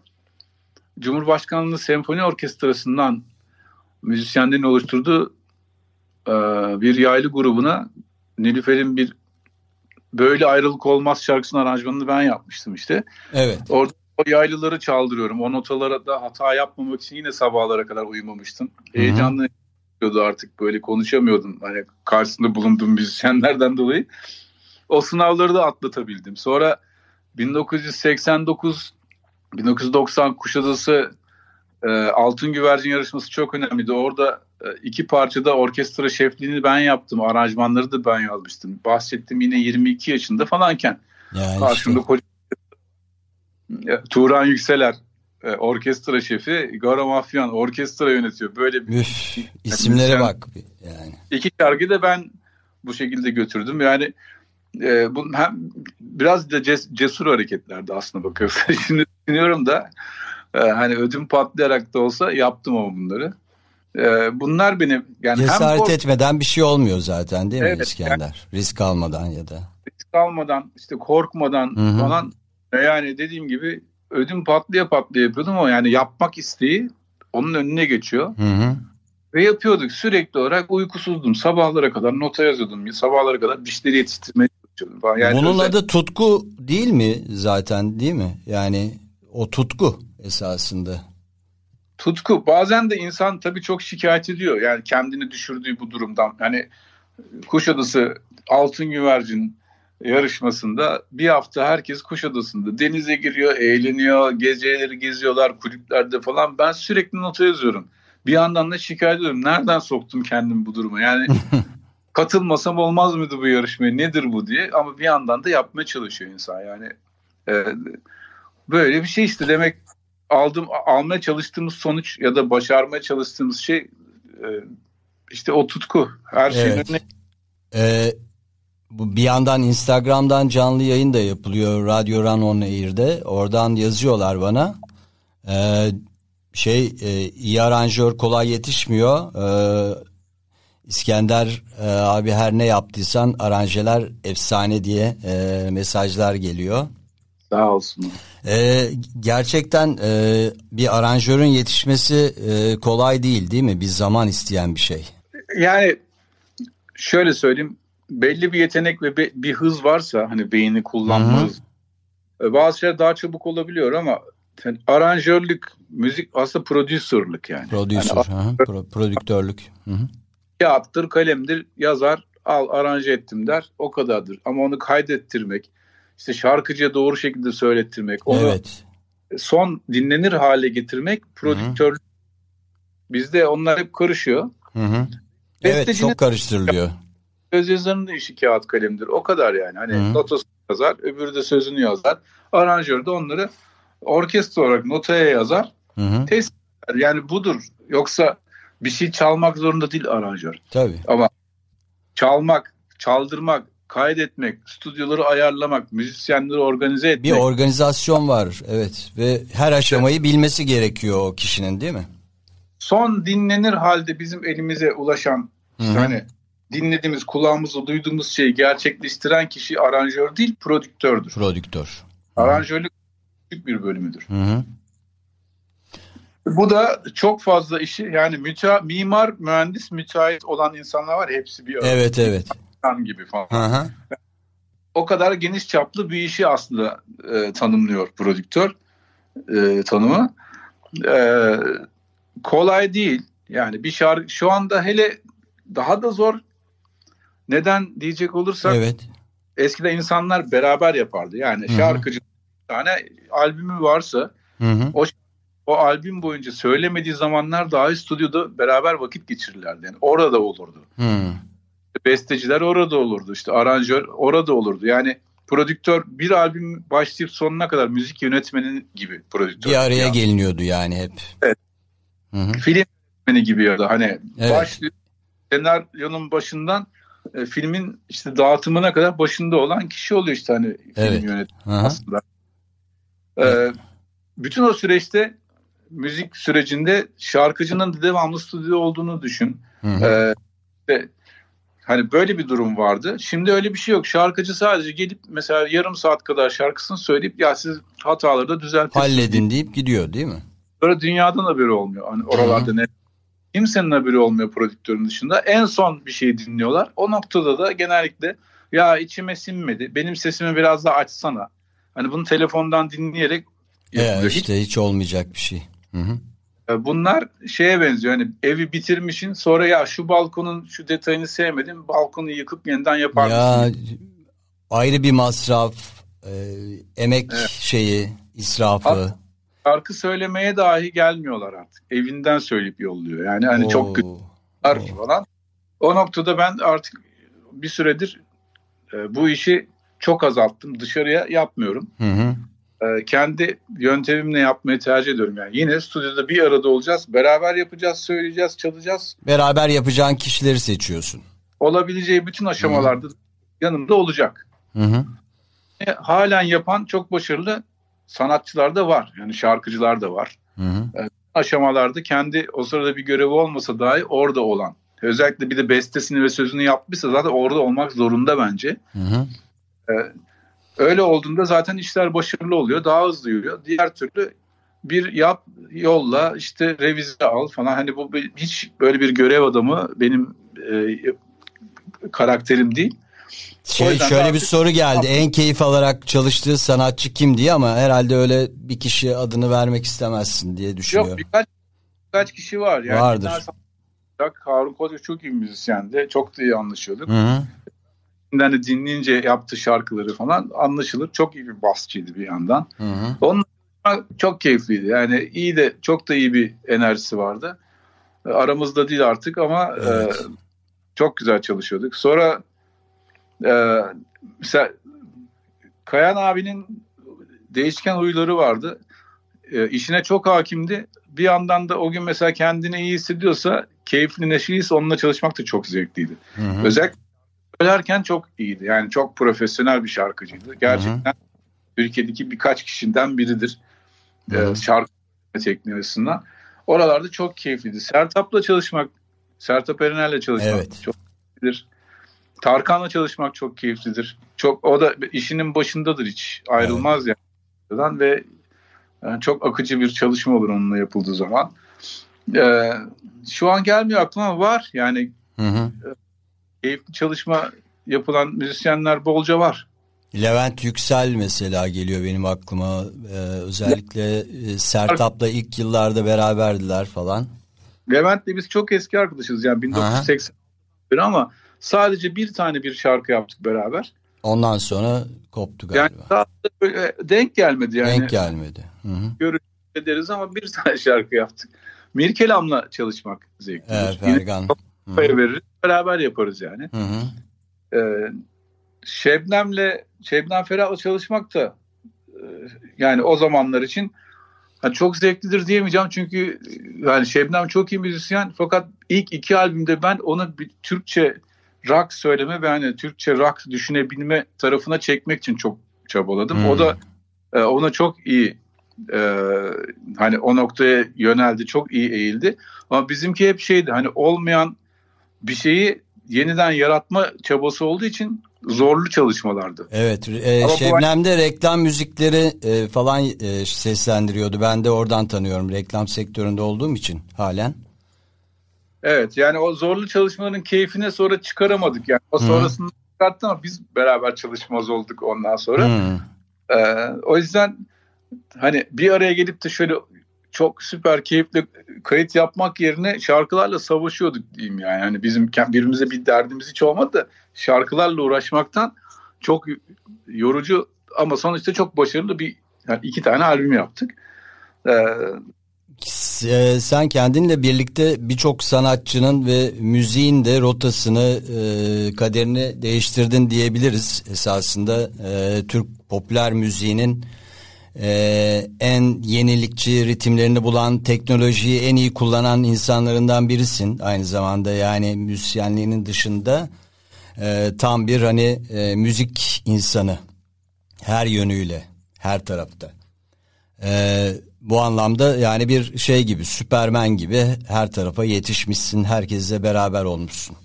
Cumhurbaşkanlığı Senfoni Orkestrası'ndan müzisyenlerin oluşturduğu e, bir yaylı grubuna Nilüfer'in bir Böyle Ayrılık Olmaz şarkısının aranjmanını ben yapmıştım işte. Evet. Orada o yaylıları çaldırıyorum. O notalara da hata yapmamak için yine sabahlara kadar uyumamıştım. Heyecanlı oluyordu artık böyle konuşamıyordum. Hani karşısında bulunduğum müzisyenlerden dolayı. O sınavları da atlatabildim. Sonra 1989 1990 Kuşadası e, Altın Güvercin yarışması çok önemliydi. Orada e, iki parçada orkestra şefliğini ben yaptım. Aranjmanları da ben yazmıştım. Bahsettim yine 22 yaşında falanken. Yani Karşımda işte, koca Turan Yükseler e, orkestra şefi, Garo Mafyan orkestra yönetiyor. Böyle bir üf, isimlere Müzisyen- bak yani. iki şarkıyı da ben bu şekilde götürdüm. Yani e, bu hem biraz da ces- cesur hareketlerdi aslında bakıyorsun. [LAUGHS] Şimdi düşünüyorum da e, hani ödüm patlayarak da olsa yaptım ama bunları. E, bunlar benim yani hem Cesaret kork- etmeden bir şey olmuyor zaten değil mi Evet, İskender? Risk almadan ya da. risk almadan işte korkmadan Hı hı. falan e, yani dediğim gibi ödüm patlaya patlaya yapıyordum ama yani yapmak isteği onun önüne geçiyor. Hı hı. Ve yapıyorduk sürekli olarak uykusuzdum. Sabahlara kadar nota yazıyordum. Sabahlara kadar dişleri yetiştirmeye falan. Yani Bunun özel- adı tutku değil mi zaten değil mi? Yani o tutku esasında. tutku. Bazen de insan tabii çok şikayet ediyor. Yani kendini düşürdüğü bu durumdan. Yani Kuşadası Altın Güvercin yarışmasında bir hafta herkes Kuşadası'nda denize giriyor, eğleniyor, geceleri geziyorlar kulüplerde falan. Ben sürekli nota yazıyorum. Bir yandan da şikayet ediyorum. Nereden soktum kendimi bu duruma? Yani [LAUGHS] katılmasam olmaz mıydı bu yarışmaya? Nedir bu diye. Ama bir yandan da yapmaya çalışıyor insan. Yani e, böyle bir şey işte demek aldım almaya çalıştığımız sonuç ya da başarmaya çalıştığımız şey e, işte o tutku. Her şeyin Evet. önüne Ee, bu bir yandan Instagram'dan canlı yayın da yapılıyor. Radyo Run On Air'de. Oradan yazıyorlar bana. Ee, şey e, iyi aranjör kolay yetişmiyor. Ee, İskender e, abi her ne yaptıysan aranjeler efsane diye e, mesajlar geliyor. sağ olsun. Ee, gerçekten e, bir aranjörün yetişmesi e, kolay değil değil mi? Bir zaman isteyen bir şey. Yani şöyle söyleyeyim belli bir yetenek ve be- bir hız varsa hani beyni kullanma Hı hı. hızı, e, bazı şeyler daha çabuk olabiliyor ama yani aranjörlük, müzik aslında prodüserlik yani. Prodüser, Yani hı prodüktörlük. Hı hı. Kağıttır, kalemdir, yazar, al aranje ettim der. O kadardır. Ama onu kaydettirmek, işte şarkıcıya doğru şekilde söylettirmek, onu Evet. son dinlenir hale getirmek prodüktör. Bizde onlar hep karışıyor. Hı hı. Evet çok karıştırılıyor. Söz yazarının işi kağıt kalemdir. O kadar yani. Hani Hı. notasını yazar, öbürü de sözünü yazar. Aranjör de onları orkestra olarak notaya yazar. Hı hı. eder. Yani budur. Yoksa bir şey çalmak zorunda değil aranjör. Tabii. Ama çalmak, çaldırmak, kaydetmek, stüdyoları ayarlamak, müzisyenleri organize etmek. Bir organizasyon var evet ve her aşamayı bilmesi gerekiyor o kişinin değil mi? son dinlenir halde bizim elimize ulaşan Hı hı. hani dinlediğimiz kulağımızla duyduğumuz şeyi gerçekleştiren kişi aranjör değil prodüktördür. Prodüktör. Aranjörlük küçük bir bölümüdür. Hı hı. Bu da çok fazla işi yani mütea, mimar, mühendis, müteahhit olan insanlar var hepsi bir Evet evet. gibi falan. Hı hı. O kadar geniş çaplı bir işi aslında e, tanımlıyor prodüktör e, tanımı. E, kolay değil. Yani bir şarkı şu anda hele daha da zor. Neden diyecek olursak Evet. eskiden insanlar beraber yapardı. Yani şarkıcı bir tane albümü varsa Hı hı. O albüm boyunca söylemediği zamanlar dahi stüdyoda beraber vakit geçirirlerdi. Yani orada olurdu. Hı. Besteciler orada olurdu. işte aranjör orada olurdu. Yani prodüktör bir albüm başlayıp sonuna kadar müzik yönetmeni gibi prodüktör. Bir araya Ya, geliniyordu yani hep. Evet. Hı hı. Film yönetmeni gibi ya da hani Evet. başlıyor senaryonun başından e, filmin işte dağıtımına kadar başında olan kişi oluyor işte hani Evet. film yönetmeni Hı hı. aslında. Ee, bütün o süreçte müzik sürecinde şarkıcının da devamlı stüdyo olduğunu düşün. Hı hı. Ee, hani böyle bir durum vardı. Şimdi öyle bir şey yok. Şarkıcı sadece gelip mesela yarım saat kadar şarkısını söyleyip ya siz hataları da düzeltirsiniz. Halledin deyip gidiyor değil mi? Böyle dünyadan haberi olmuyor. Hani oralarda ne kimsenin haberi olmuyor prodüktörün dışında. En son bir şey dinliyorlar. O noktada da genellikle ya içime sinmedi. Benim sesimi biraz daha açsana. Hani bunu telefondan dinleyerek yapılıyor. Ya Hiç- işte hiç olmayacak bir şey. Hı hı. e, Bunlar şeye benziyor. Hani evi bitirmişin sonra ya şu balkonun şu detayını sevmedim. Balkonu yıkıp yeniden yapar Ya mısın? ayrı bir masraf, e, emek Evet. şeyi, israfı. Şarkı söylemeye dahi gelmiyorlar artık. Evinden söyleyip yolluyor. Yani hani çok Oo. güzel Oo. falan. O noktada ben artık bir süredir e, bu işi çok azalttım. Dışarıya yapmıyorum. Hı hı. E, kendi yöntemimle yapmayı tercih ediyorum. Yani yine stüdyoda bir arada olacağız. Beraber yapacağız, söyleyeceğiz, çalacağız. Beraber yapacağın kişileri seçiyorsun. Olabileceği bütün aşamalarda yanımda olacak. Hı hı. E, halen yapan çok başarılı sanatçılar da var. Yani şarkıcılar da var. Hı hı. Aşamalarda kendi o sırada bir görevi olmasa dahi orada olan. Özellikle bir de bestesini ve sözünü yapmışsa zaten orada olmak zorunda bence. Hı hı. Öyle olduğunda zaten işler başarılı oluyor. Daha hızlı yürüyor. Diğer türlü bir yap, yolla, işte revize al falan. Hani bu hiç böyle bir görev adamı benim e, karakterim değil. Şey, şöyle bir soru geldi. En keyif alarak çalıştığı sanatçı kim diye ama herhalde öyle bir kişi adını vermek istemezsin diye Yok düşünüyorum. birkaç birkaç kişi var. Yani Vardır. Harun Koca çok iyi müzisyendi. Çok da iyi anlaşıyorduk. Hı hı. Şimdi hani dinleyince yaptığı şarkıları falan anlaşılır. Çok iyi bir basçıydı bir yandan. Hı hı. Onun çok keyifliydi. Yani iyi de çok da iyi bir enerjisi vardı. E, Aramızda değil artık ama Evet. e, çok güzel çalışıyorduk. Sonra e, mesela Kayan abinin değişken huyları vardı. E, işine çok hakimdi. Bir yandan da o gün mesela kendini iyi hissediyorsa, keyifli neşeliyse onunla çalışmak da çok zevkliydi. Hı hı. Özellikle söylerken çok iyiydi. Yani çok profesyonel bir şarkıcıydı. Gerçekten Türkiye'deki birkaç kişiden biridir. Ee, şarkı tekniği açısından. Oralarda çok keyifliydi. Sertab'la çalışmak, Sertab Erener'le çalışmak Evet. çok keyiflidir. Tarkan'la çalışmak çok keyiflidir. Çok o da işinin başındadır hiç ayrılmaz yani. Ve yani çok akıcı bir çalışma olur onunla yapıldığı zaman. Ee, şu an gelmiyor aklıma var. Yani Hı hı. Keyifli çalışma yapılan müzisyenler bolca var. Levent Yüksel mesela geliyor benim aklıma. Ee, özellikle e, Sertab'la ilk yıllarda beraberdiler falan. Levent'le biz çok eski arkadaşız yani 1980 ama sadece bir tane bir şarkı yaptık beraber. Ondan sonra koptu Yani galiba. daha da böyle denk gelmedi yani. Denk gelmedi. Hı. ederiz ama bir tane şarkı yaptık. Mirkelam'la çalışmak zevklidir. Evet, Yine Fergan. Hı. veririz. Beraber yaparız yani. Hı hı. Ee, Şebnem'le Şebnem Ferah'la çalışmak da e, yani o zamanlar için Yani çok zevklidir diyemeyeceğim çünkü yani Şebnem çok iyi müzisyen fakat ilk iki albümde ben onu bir Türkçe rock söyleme ve hani Türkçe rock düşünebilme tarafına çekmek için çok çabaladım. Hmm. O da e, ona çok iyi e, hani o noktaya yöneldi, çok iyi eğildi. Ama bizimki hep şeydi hani olmayan bir şeyi yeniden yaratma çabası olduğu için zorlu çalışmalardı. Evet, e, Ama Şebnem de reklam müzikleri e, falan e, seslendiriyordu. Ben de oradan tanıyorum reklam sektöründe olduğum için halen. Evet yani o zorlu çalışmaların keyfine sonra çıkaramadık yani. O sonrasında çıkarttı ama biz beraber çalışmaz olduk ondan sonra. Ee, o yüzden hani bir araya gelip de şöyle çok süper keyifli kayıt yapmak yerine şarkılarla savaşıyorduk diyeyim yani. yani bizim birbirimize bir derdimiz hiç olmadı da şarkılarla uğraşmaktan çok yorucu ama sonuçta çok başarılı bir yani iki tane albüm yaptık. Ee, e, Sen kendinle birlikte birçok sanatçının ve müziğin de rotasını, e, kaderini değiştirdin diyebiliriz. Esasında e, Türk popüler müziğinin e, en yenilikçi ritimlerini bulan, teknolojiyi en iyi kullanan insanlarından birisin. Aynı zamanda yani müzisyenliğinin dışında e, tam bir hani e, müzik insanı her yönüyle, her tarafta. Ee, bu anlamda yani bir şey gibi Süpermen gibi her tarafa yetişmişsin herkesle beraber olmuşsun.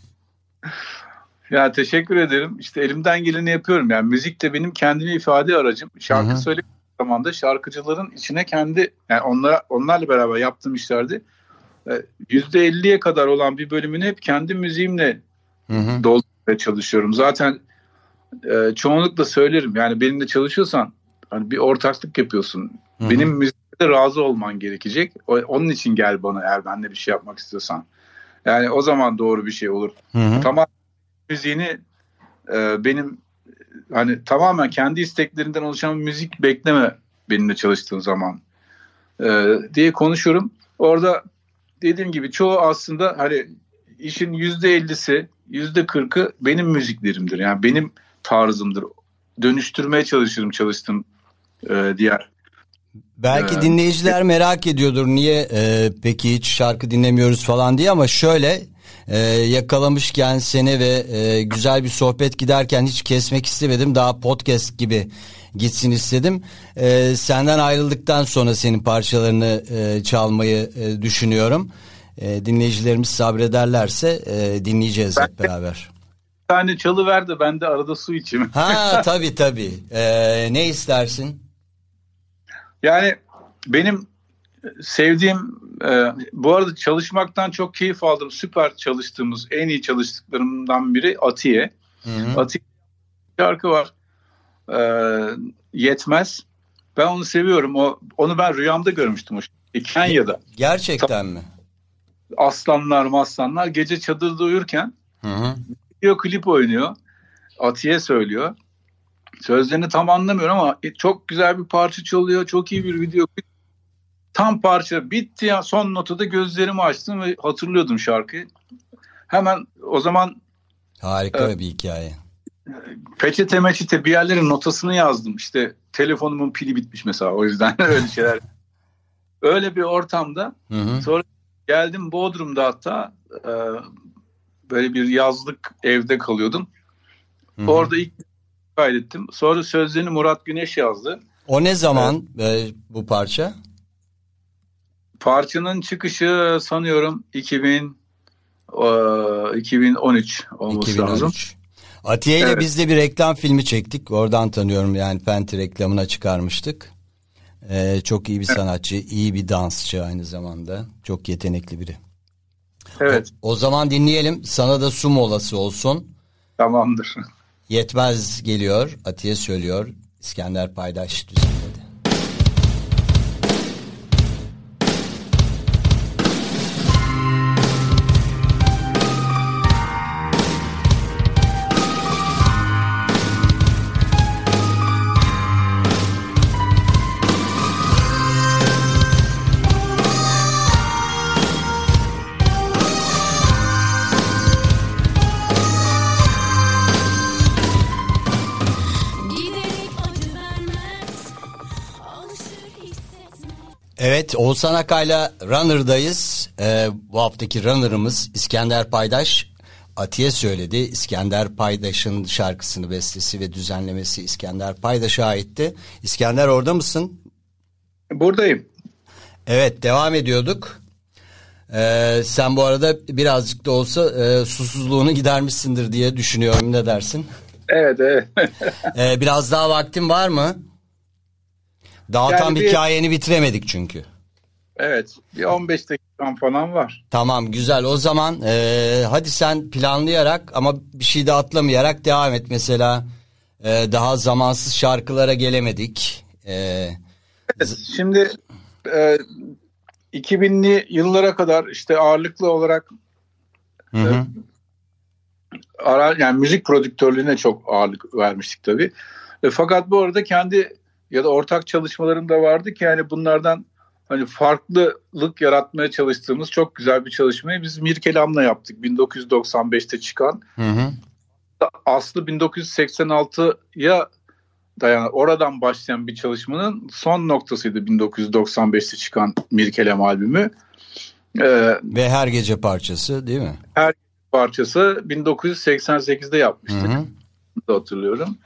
Ya teşekkür ederim. İşte elimden geleni yapıyorum. Yani müzik de benim kendimi ifade aracım. Şarkı Hı hı. söylediğim zaman da şarkıcıların içine kendi yani onlara onlarla beraber yaptığım e, yüzde 50'ye kadar olan bir bölümünü hep kendi müziğimle doldurmaya çalışıyorum. Zaten e, çoğunlukla söylerim. Yani benimle çalışıyorsan hani bir ortaklık yapıyorsun. Hı hı. Benim müziğe de razı olman gerekecek. O- Onun için gel bana eğer benimle bir şey yapmak istiyorsan. Yani o zaman doğru bir şey olur Hı hı. tamam müziğini e, benim hani tamamen kendi isteklerinden oluşan müzik bekleme benimle çalıştığın zaman e, diye konuşuyorum. Orada dediğim gibi çoğu aslında hani işin yüzde ellisi yüzde kırkı benim müziklerimdir. Yani benim tarzımdır. Dönüştürmeye çalışırım çalıştığım e, diğer Belki Ee, dinleyiciler merak ediyordur niye e, peki hiç şarkı dinlemiyoruz falan diye ama şöyle e, yakalamışken seni ve e, güzel bir sohbet giderken hiç kesmek istemedim. Daha podcast gibi gitsin istedim. E, senden ayrıldıktan sonra senin parçalarını e, çalmayı e, düşünüyorum. E, dinleyicilerimiz sabrederlerse e, dinleyeceğiz hep beraber. bir tane çalı ver de ben de arada su içeyim. Ha [LAUGHS] tabii tabii. E, ne istersin? Yani benim sevdiğim e, bu arada çalışmaktan çok keyif aldım. Süper çalıştığımız en iyi çalıştıklarımdan biri Atiye. Hı hı. Atiye şarkı var. E, yetmez. Ben onu seviyorum. O onu ben rüyamda görmüştüm o şarkıyı. Kenya'da. Gerçekten mi? Aslanlar, maslanlar gece çadırda uyurken Hı hı. video klip oynuyor. Atiye söylüyor. Sözlerini tam anlamıyorum ama çok güzel bir parça çalıyor. Çok iyi bir video klip. Tam parça bitti ya son notada gözlerimi açtım ve hatırlıyordum şarkıyı. Hemen o zaman Harika bir hikaye. peçete meçete bir yerlerin notasını yazdım. İşte telefonumun pili bitmiş mesela o yüzden [LAUGHS] öyle şeyler. Öyle bir ortamda Hı hı. Sonra geldim Bodrum'da hatta e, böyle bir yazlık evde kalıyordum. Hı hı. Orada ilk kaydettim. Sonra sözlerini Murat Güneş yazdı. O ne zaman e, bu parça? Parçanın çıkışı sanıyorum 2000 e, 2013 olması lazım. 2013. Atiye ile Evet. biz de bir reklam filmi çektik. Oradan tanıyorum yani Penti reklamına çıkarmıştık. Ee, çok iyi bir sanatçı, iyi bir dansçı aynı zamanda. Çok yetenekli biri. Evet, O zaman dinleyelim. Sana da su molası olsun. tamamdır. Yetmez geliyor. Atiye söylüyor. İskender Paydaş düzenledi. Evet Oğuzhan Akay'la Runner'dayız. Ee, bu haftaki Runner'ımız İskender Paydaş. Atiye söyledi. İskender Paydaş'ın şarkısını bestesi ve düzenlemesi İskender Paydaş'a aitti. İskender orada mısın? Buradayım. Evet devam ediyorduk. Ee, sen bu arada birazcık da olsa e, susuzluğunu gidermişsindir diye düşünüyorum. Ne dersin? Evet evet. [LAUGHS] Ee, biraz daha vaktin var mı? Daha Yani tam bir- hikayeni bitiremedik çünkü. Evet. Bir 15 dakikam falan var. Tamam güzel o zaman e, hadi sen planlayarak ama bir şey de atlamayarak devam et. Mesela e, daha zamansız şarkılara gelemedik. E, Evet, şimdi e, 2000'li yıllara kadar işte ağırlıklı olarak hı hı. ara, yani müzik prodüktörlüğüne çok ağırlık vermiştik tabii. E, fakat bu arada kendi ya da ortak çalışmalarım da vardı ki yani bunlardan hani farklılık yaratmaya çalıştığımız çok güzel bir çalışmayı biz Mirkelam'la yaptık 1995'te çıkan. Hı hı. Aslı 1986'ya dayanan oradan başlayan bir çalışmanın son noktasıydı 1995'te çıkan Mirkelem albümü. Ee, Ve her gece parçası değil mi? parçası 1988'de yapmıştık. Hı hı. hatırlıyorum.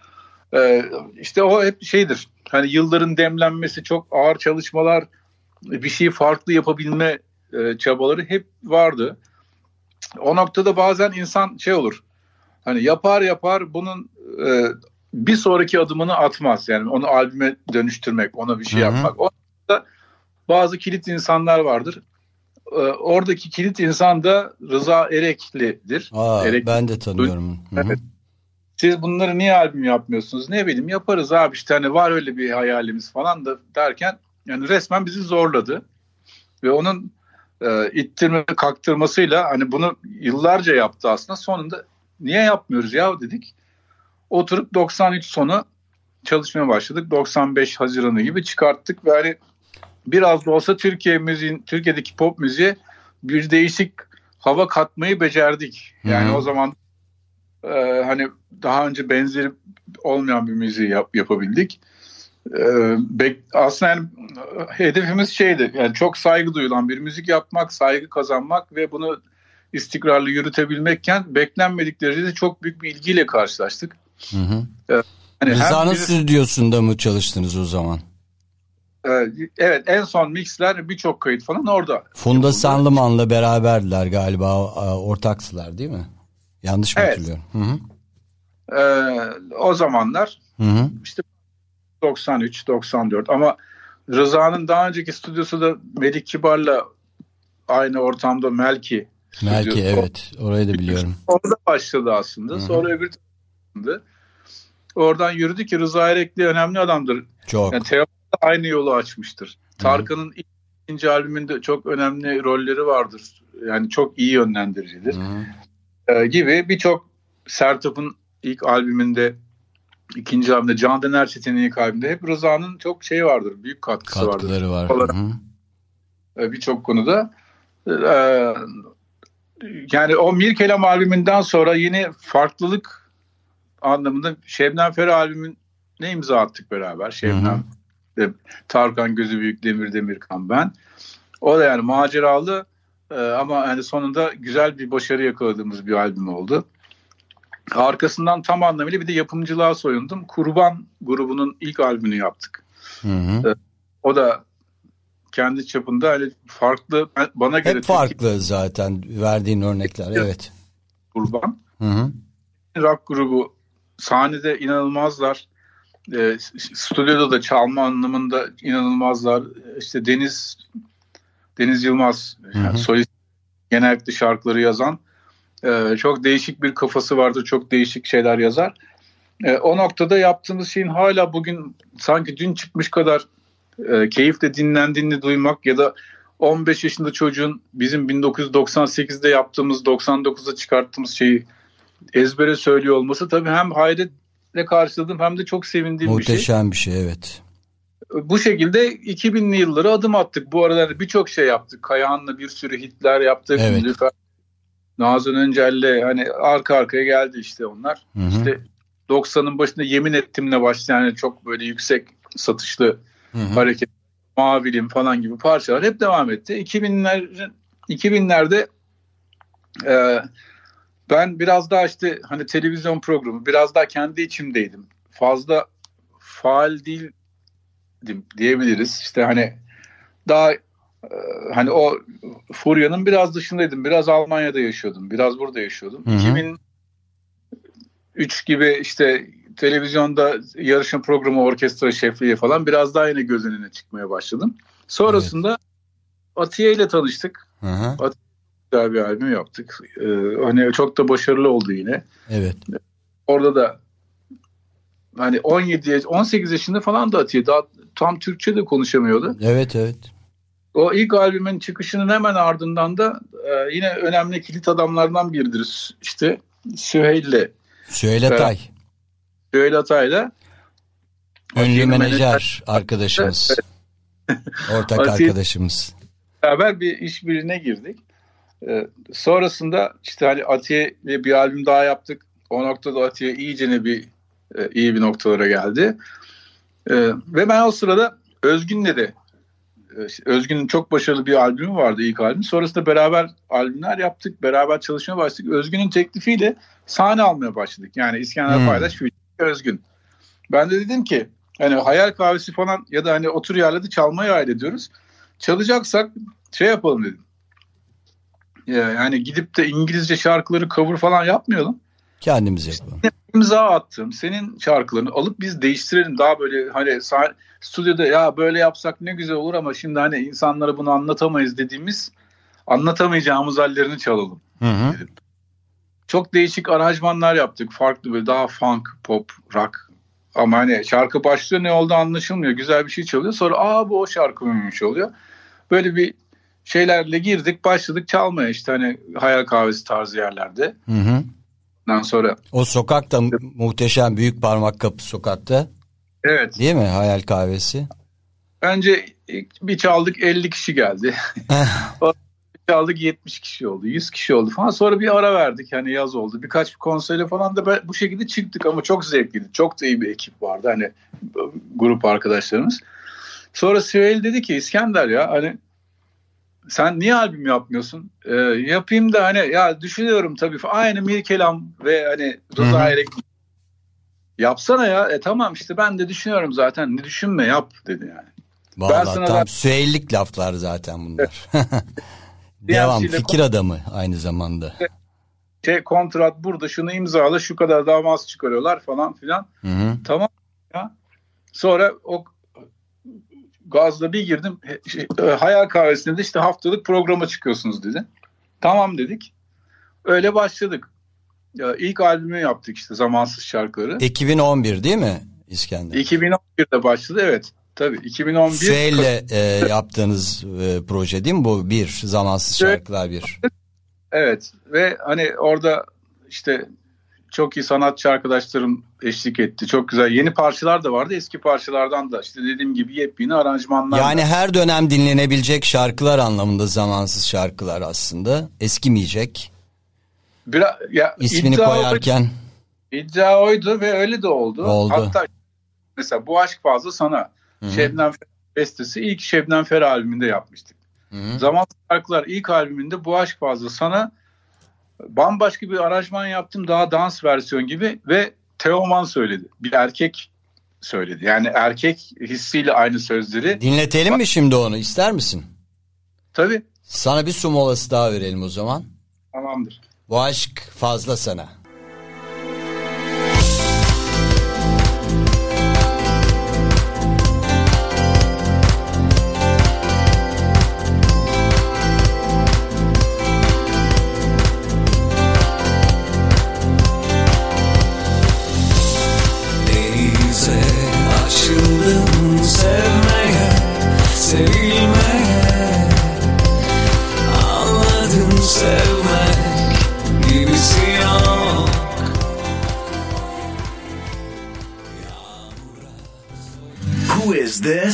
Ee, işte o hep şeydir. Hani yılların demlenmesi, çok ağır çalışmalar, bir şeyi farklı yapabilme e, çabaları hep vardı. O noktada bazen insan şey olur. Hani yapar yapar bunun e, bir sonraki adımını atmaz. Yani onu albüme dönüştürmek, ona bir şey Hı hı. yapmak. O noktada bazı kilit insanlar vardır. Ee, oradaki kilit insan da Rıza Erekli'dir. Aa, Erek- ben de tanıyorum. Evet. Siz bunları niye albüm yapmıyorsunuz? Ne bileyim yaparız abi işte hani var öyle bir hayalimiz falan da derken yani resmen bizi zorladı. Ve onun e, ittirme kaktırmasıyla hani bunu yıllarca yaptı aslında. Sonunda niye yapmıyoruz ya dedik. Oturup 93 sonu çalışmaya başladık. 95 Haziran'ı gibi çıkarttık ve hani biraz da olsa Türkiye müziğin Türkiye'deki pop müziğe bir değişik hava katmayı becerdik. Yani Hı hı. o zaman e, hani daha önce benzeri olmayan bir müziği yap, yapabildik. E, bek, aslında yani e, hedefimiz şeydi. Yani çok saygı duyulan bir müzik yapmak, saygı kazanmak ve bunu istikrarlı yürütebilmekken beklenmedik derecede çok büyük bir ilgiyle karşılaştık. Hı hı. Hani hem Rıza'nın bir- stüdyosunda mı çalıştınız o zaman? e, evet en son mixler birçok kayıt falan orada. Funda. Sanlıman'la beraberdiler galiba ortaksılar değil mi? Yanlış mı Evet. hatırlıyorum? Hı hı. E, o zamanlar Hı hı. 93, 94 ama Rıza'nın daha önceki stüdyosu da Melik Kibar'la aynı ortamda Melki. Stüdyosu. evet. Orayı da biliyorum. Orada başladı aslında. Hı hı. Sonra öbür tarafında. Oradan yürüdü ki Rıza Erekli önemli adamdır. Çok. Yani Teoman'da aynı yolu açmıştır. Tarkan'ın ilk- ikinci albümünde çok önemli rolleri vardır. Yani çok iyi yönlendiricidir. Hı hı. Ee, gibi birçok Sertab'ın ilk albümünde ikinci albümde Candan Erçetin'in ilk albümünde hep Rıza'nın çok şeyi vardır. Büyük katkısı vardır. Katkıları var. Ee, birçok konuda. Ee, yani o Mirkelam albümünden sonra yine farklılık anlamında Şebnem Ferah albümüne imza attık beraber. Şebnem, e, Tarkan Gözü Büyük, Demir Demirkan ben. O da yani maceralı e, ama yani sonunda güzel bir başarı yakaladığımız bir albüm oldu. Arkasından tam anlamıyla bir de yapımcılığa soyundum. Kurban grubunun ilk albümünü yaptık. Hı hı. O da kendi çapında hani farklı bana göre Hep farklı zaten verdiğin örnekler. Evet. Kurban. Hı hı. Rock grubu sahnede inanılmazlar. E, stüdyoda da çalma anlamında inanılmazlar. İşte Deniz Deniz Yılmaz yani Hı hı. solist genellikle şarkıları yazan e, çok değişik bir kafası vardır. Çok değişik şeyler yazar. E, o noktada yaptığımız şeyin hala bugün sanki dün çıkmış kadar e, keyifle dinlendiğini duymak ya da 15 yaşında çocuğun bizim 1998'de yaptığımız 99'da çıkarttığımız şeyi ezbere söylüyor olması tabii hem hayretle karşıladım hem de çok sevindiğim bir şey. Muhteşem bir şey evet. Bu şekilde 2000'li yıllara adım attık. Bu arada birçok şey yaptık. Kayahan'la bir sürü hitler yaptık. Evet. Nilüfer, Nazan Öncel'le hani arka arkaya geldi işte onlar. Hı hı. İşte 90'ın başında yemin ettimle başlayan yani çok böyle yüksek satışlı Hı hı. hareket Mavilim falan gibi parçalar hep devam etti. 2000'ler 2000'lerde e, ben biraz daha işte hani televizyon programı biraz daha kendi içimdeydim. Fazla faal değildim diyebiliriz. İşte hani daha hani o furyanın biraz dışındaydım. Biraz Almanya'da yaşıyordum. Biraz burada yaşıyordum. Hı hı. 2003 gibi işte televizyonda yarışma programı orkestra şefliği falan biraz daha yine göz önüne çıkmaya başladım. Sonrasında Atiye ile tanıştık. Hı hı. Güzel bir albüm yaptık. Ee, hani çok da başarılı oldu yine. Evet. Orada da hani 17 yaş- 18 yaşında falan da Atiye daha tam Türkçe de konuşamıyordu. Evet evet. O ilk albümün çıkışının hemen ardından da e, yine önemli kilit adamlardan biridir. İşte Süheyl'le, Süheyl Evet. Atay. Süheyl Atay'la Ünlü menajer arkadaşımız. Ortak Atiye- arkadaşımız. beraber bir işbirliğine girdik. Ee, sonrasında işte hani Atiye bir albüm daha yaptık. O noktada Atiye iyicene bir e, iyi bir noktalara geldi. Ee, ve ben o sırada Özgün'le de e, Özgün'ün çok başarılı bir albümü vardı ilk albüm. Sonrasında beraber albümler yaptık. Beraber çalışmaya başladık. Özgün'ün teklifiyle sahne almaya başladık. Yani İskender Hmm. Paydaş, Özgün. Ben de dedim ki hani hayal kahvesi falan ya da hani otur yerlerde çalmayı hayal ediyoruz. Çalacaksak şey yapalım dedim. Ya, Yani gidip de İngilizce şarkıları cover falan yapmayalım. Kendimiz yapalım. İmza attım. Senin şarkılarını alıp biz değiştirelim. Daha böyle hani stüdyoda ya böyle yapsak ne güzel olur ama şimdi hani insanlara bunu anlatamayız dediğimiz anlatamayacağımız hallerini çalalım. Hı hı. Çok değişik aranjmanlar yaptık. Farklı böyle daha funk, pop, rock. Ama hani şarkı başlıyor ne oldu anlaşılmıyor. Güzel bir şey çalıyor. Sonra aa bu o şarkı mıymış oluyor. Böyle bir şeylerle girdik başladık çalmaya işte hani hayal kahvesi tarzı yerlerde. Hı hı. Ondan sonra O sokak da mu- muhteşem büyük parmak kapı sokakta. evet Değil mi? Hayal kahvesi. ilk bir çaldık 50 kişi geldi. [LAUGHS] Bir çaldık 70 kişi oldu 100 kişi oldu falan. Sonra bir ara verdik hani yaz oldu. Birkaç konsere falan da bu şekilde çıktık ama çok zevkliydi. Çok da iyi bir ekip vardı hani grup arkadaşlarımız. Sonra Süheyl dedi ki İskender ya hani sen niye albüm yapmıyorsun? Ee, yapayım da hani ya düşünüyorum tabii. Aynı Mirkelam ve hani. Rıza Erek yapsana ya. E tamam işte ben de düşünüyorum zaten. Ne düşünme yap dedi yani. Vallahi sana tam da- süheylik laflar zaten bunlar. [LAUGHS] Devam fikir adamı aynı zamanda. Şey kontrat burada şunu imzala şu kadar damas çıkarıyorlar falan filan. Hı hı. Tamam ya. Sonra o gazla bir girdim. Şey, e, hayal kahvesinde de işte haftalık programa çıkıyorsunuz dedi. Tamam dedik. Öyle başladık. Ya, ilk albümü yaptık işte Zamansız Şarkıları. 2011 değil mi İskender? 2011'de başladı evet. Tabii 2011 Süheyl'le e, yaptığınız e, proje değil mi bu? Bir, zamansız şarkılar bir. Evet ve hani orada işte çok iyi sanatçı arkadaşlarım eşlik etti. Çok güzel yeni parçalar da vardı. Eski parçalardan da işte dediğim gibi yepyeni aranjmanlar. Yani her dönem dinlenebilecek şarkılar anlamında zamansız şarkılar aslında. Eskimeyecek. Biraz, ya, İsmini iddia koyarken oydu, iddia oydu ve öyle de oldu. Oldu. Hatta mesela bu aşk fazla sana. Hı hı. Şebnem Ferah bestesi ilk Şebnem Ferah albümünde yapmıştık. Hı hı. Zamansız şarkılar ilk albümünde bu aşk fazla sana bambaşka bir aranjman yaptım daha dans versiyon gibi ve Teoman söyledi. Bir erkek söyledi. Yani erkek hissiyle aynı sözleri. dinletelim mi şimdi onu ister misin? Tabii Sana bir su molası daha verelim o zaman. tamamdır. Bu aşk fazla sana.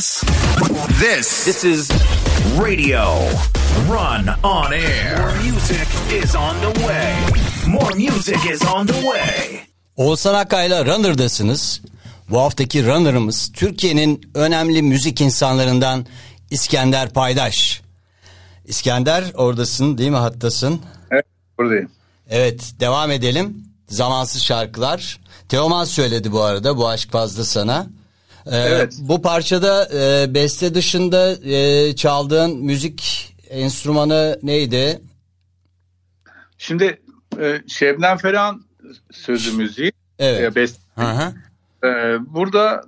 İs this? This This is Radio Run on Air. More music is on the way. More music is on the way. Oğuzhan Akay'la Runner'dasınız. Bu haftaki Runner'ımız Türkiye'nin önemli müzik insanlarından İskender Paydaş. İskender oradasın değil mi hattasın? Evet buradayım. Evet devam edelim. Zamansız şarkılar. Teoman söyledi bu arada bu aşk fazla sana. Ee, Evet. Bu parçada e, beste dışında e, çaldığın müzik enstrümanı neydi? Şimdi e, Şebnem Ferah'ın sözü müziği. Evet. E, best, Hı e, burada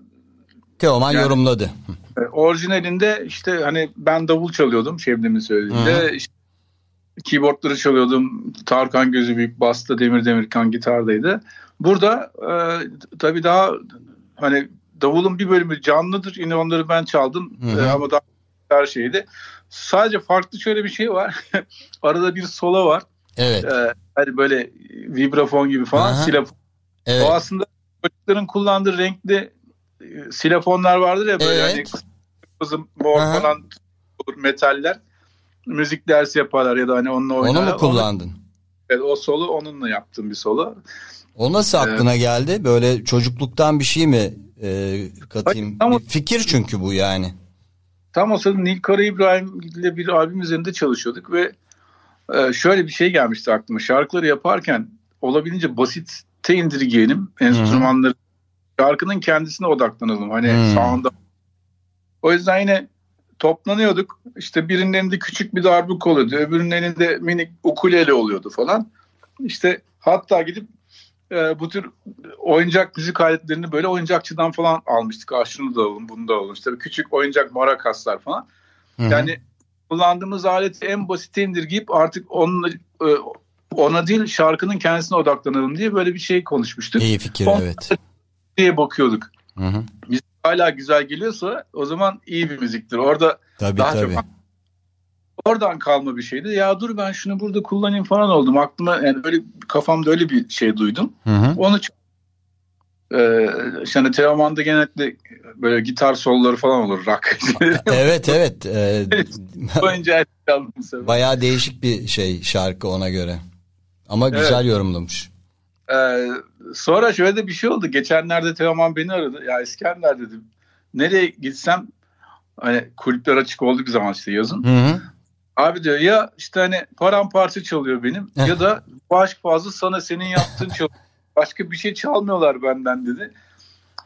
Teoman Yani- yorumladı. e, orijinalinde işte hani ben davul çalıyordum Şebnem'in söylediğinde. İşte keyboardları çalıyordum. Tarkan Gözü Büyük basta Demir Demirkan gitardaydı. Burada e, tabii daha hani davulun bir bölümü canlıdır. Yine onları ben çaldım. Hı hı. E, ama daha her şeydi. Sadece farklı şöyle bir şey var. [LAUGHS] Arada bir sola var. Evet. E, hani böyle vibrafon gibi falan. Aha. Silafon. Evet. O aslında çocukların kullandığı renkli e, silafonlar vardır ya böyle Evet. hani kızı mor Aha. falan metaller. Müzik dersi yaparlar ya da hani onunla Onu oynarlar. mu kullandın? Evet, o solo onunla yaptığım bir solo. O nasıl aklına geldi? Böyle çocukluktan bir şey mi e, katayım? Hayır, Bir fikir çünkü bu yani. Tam o sırada Nil Kara İbrahim ile bir albüm üzerinde çalışıyorduk ve e, şöyle bir şey gelmişti aklıma. Şarkıları yaparken olabildiğince basite indirgeyelim enstrümanları. Şarkının kendisine odaklanalım. Hani Hmm. sound'a. O yüzden yine toplanıyorduk. İşte birinin elinde küçük bir darbuk oluyordu. Öbürünün elinde minik ukulele oluyordu falan. İşte hatta gidip e, bu tür oyuncak müzik aletlerini böyle oyuncakçıdan falan almıştık. Ah şunu da alalım bunu da alalım. İşte küçük oyuncak marakaslar falan. Hı hı. Yani kullandığımız aleti en basite indirgeyip artık onunla, e, ona değil şarkının kendisine odaklanalım diye böyle bir şey konuşmuştuk. İyi fikir On- evet. diye bakıyorduk. Hı hı. Müzik hala güzel geliyorsa o zaman iyi bir müziktir. Orada Tabii Daha tabii. çok- oradan kalma bir şeydi. Ya dur ben şunu burada kullanayım falan oldum. Aklıma yani öyle kafamda öyle bir şey duydum. Hı hı. Onu çok ee, yani Teoman'da genellikle böyle gitar solları falan olur rock. [LAUGHS] evet evet. [LAUGHS] E, sefer. bayağı değişik bir şey şarkı ona göre. Ama Evet. güzel yorumlamış. Ee, sonra şöyle de bir şey oldu. Geçenlerde Teoman beni aradı. Ya İskender dedim. Nereye gitsem hani kulüpler açık olduğu bir zaman işte yazın. Hı hı. Abi diyor ya işte hani paramparça çalıyor benim [LAUGHS] ya da bu aşk fazla sana senin yaptığın çalıyor. Başka bir şey çalmıyorlar benden dedi.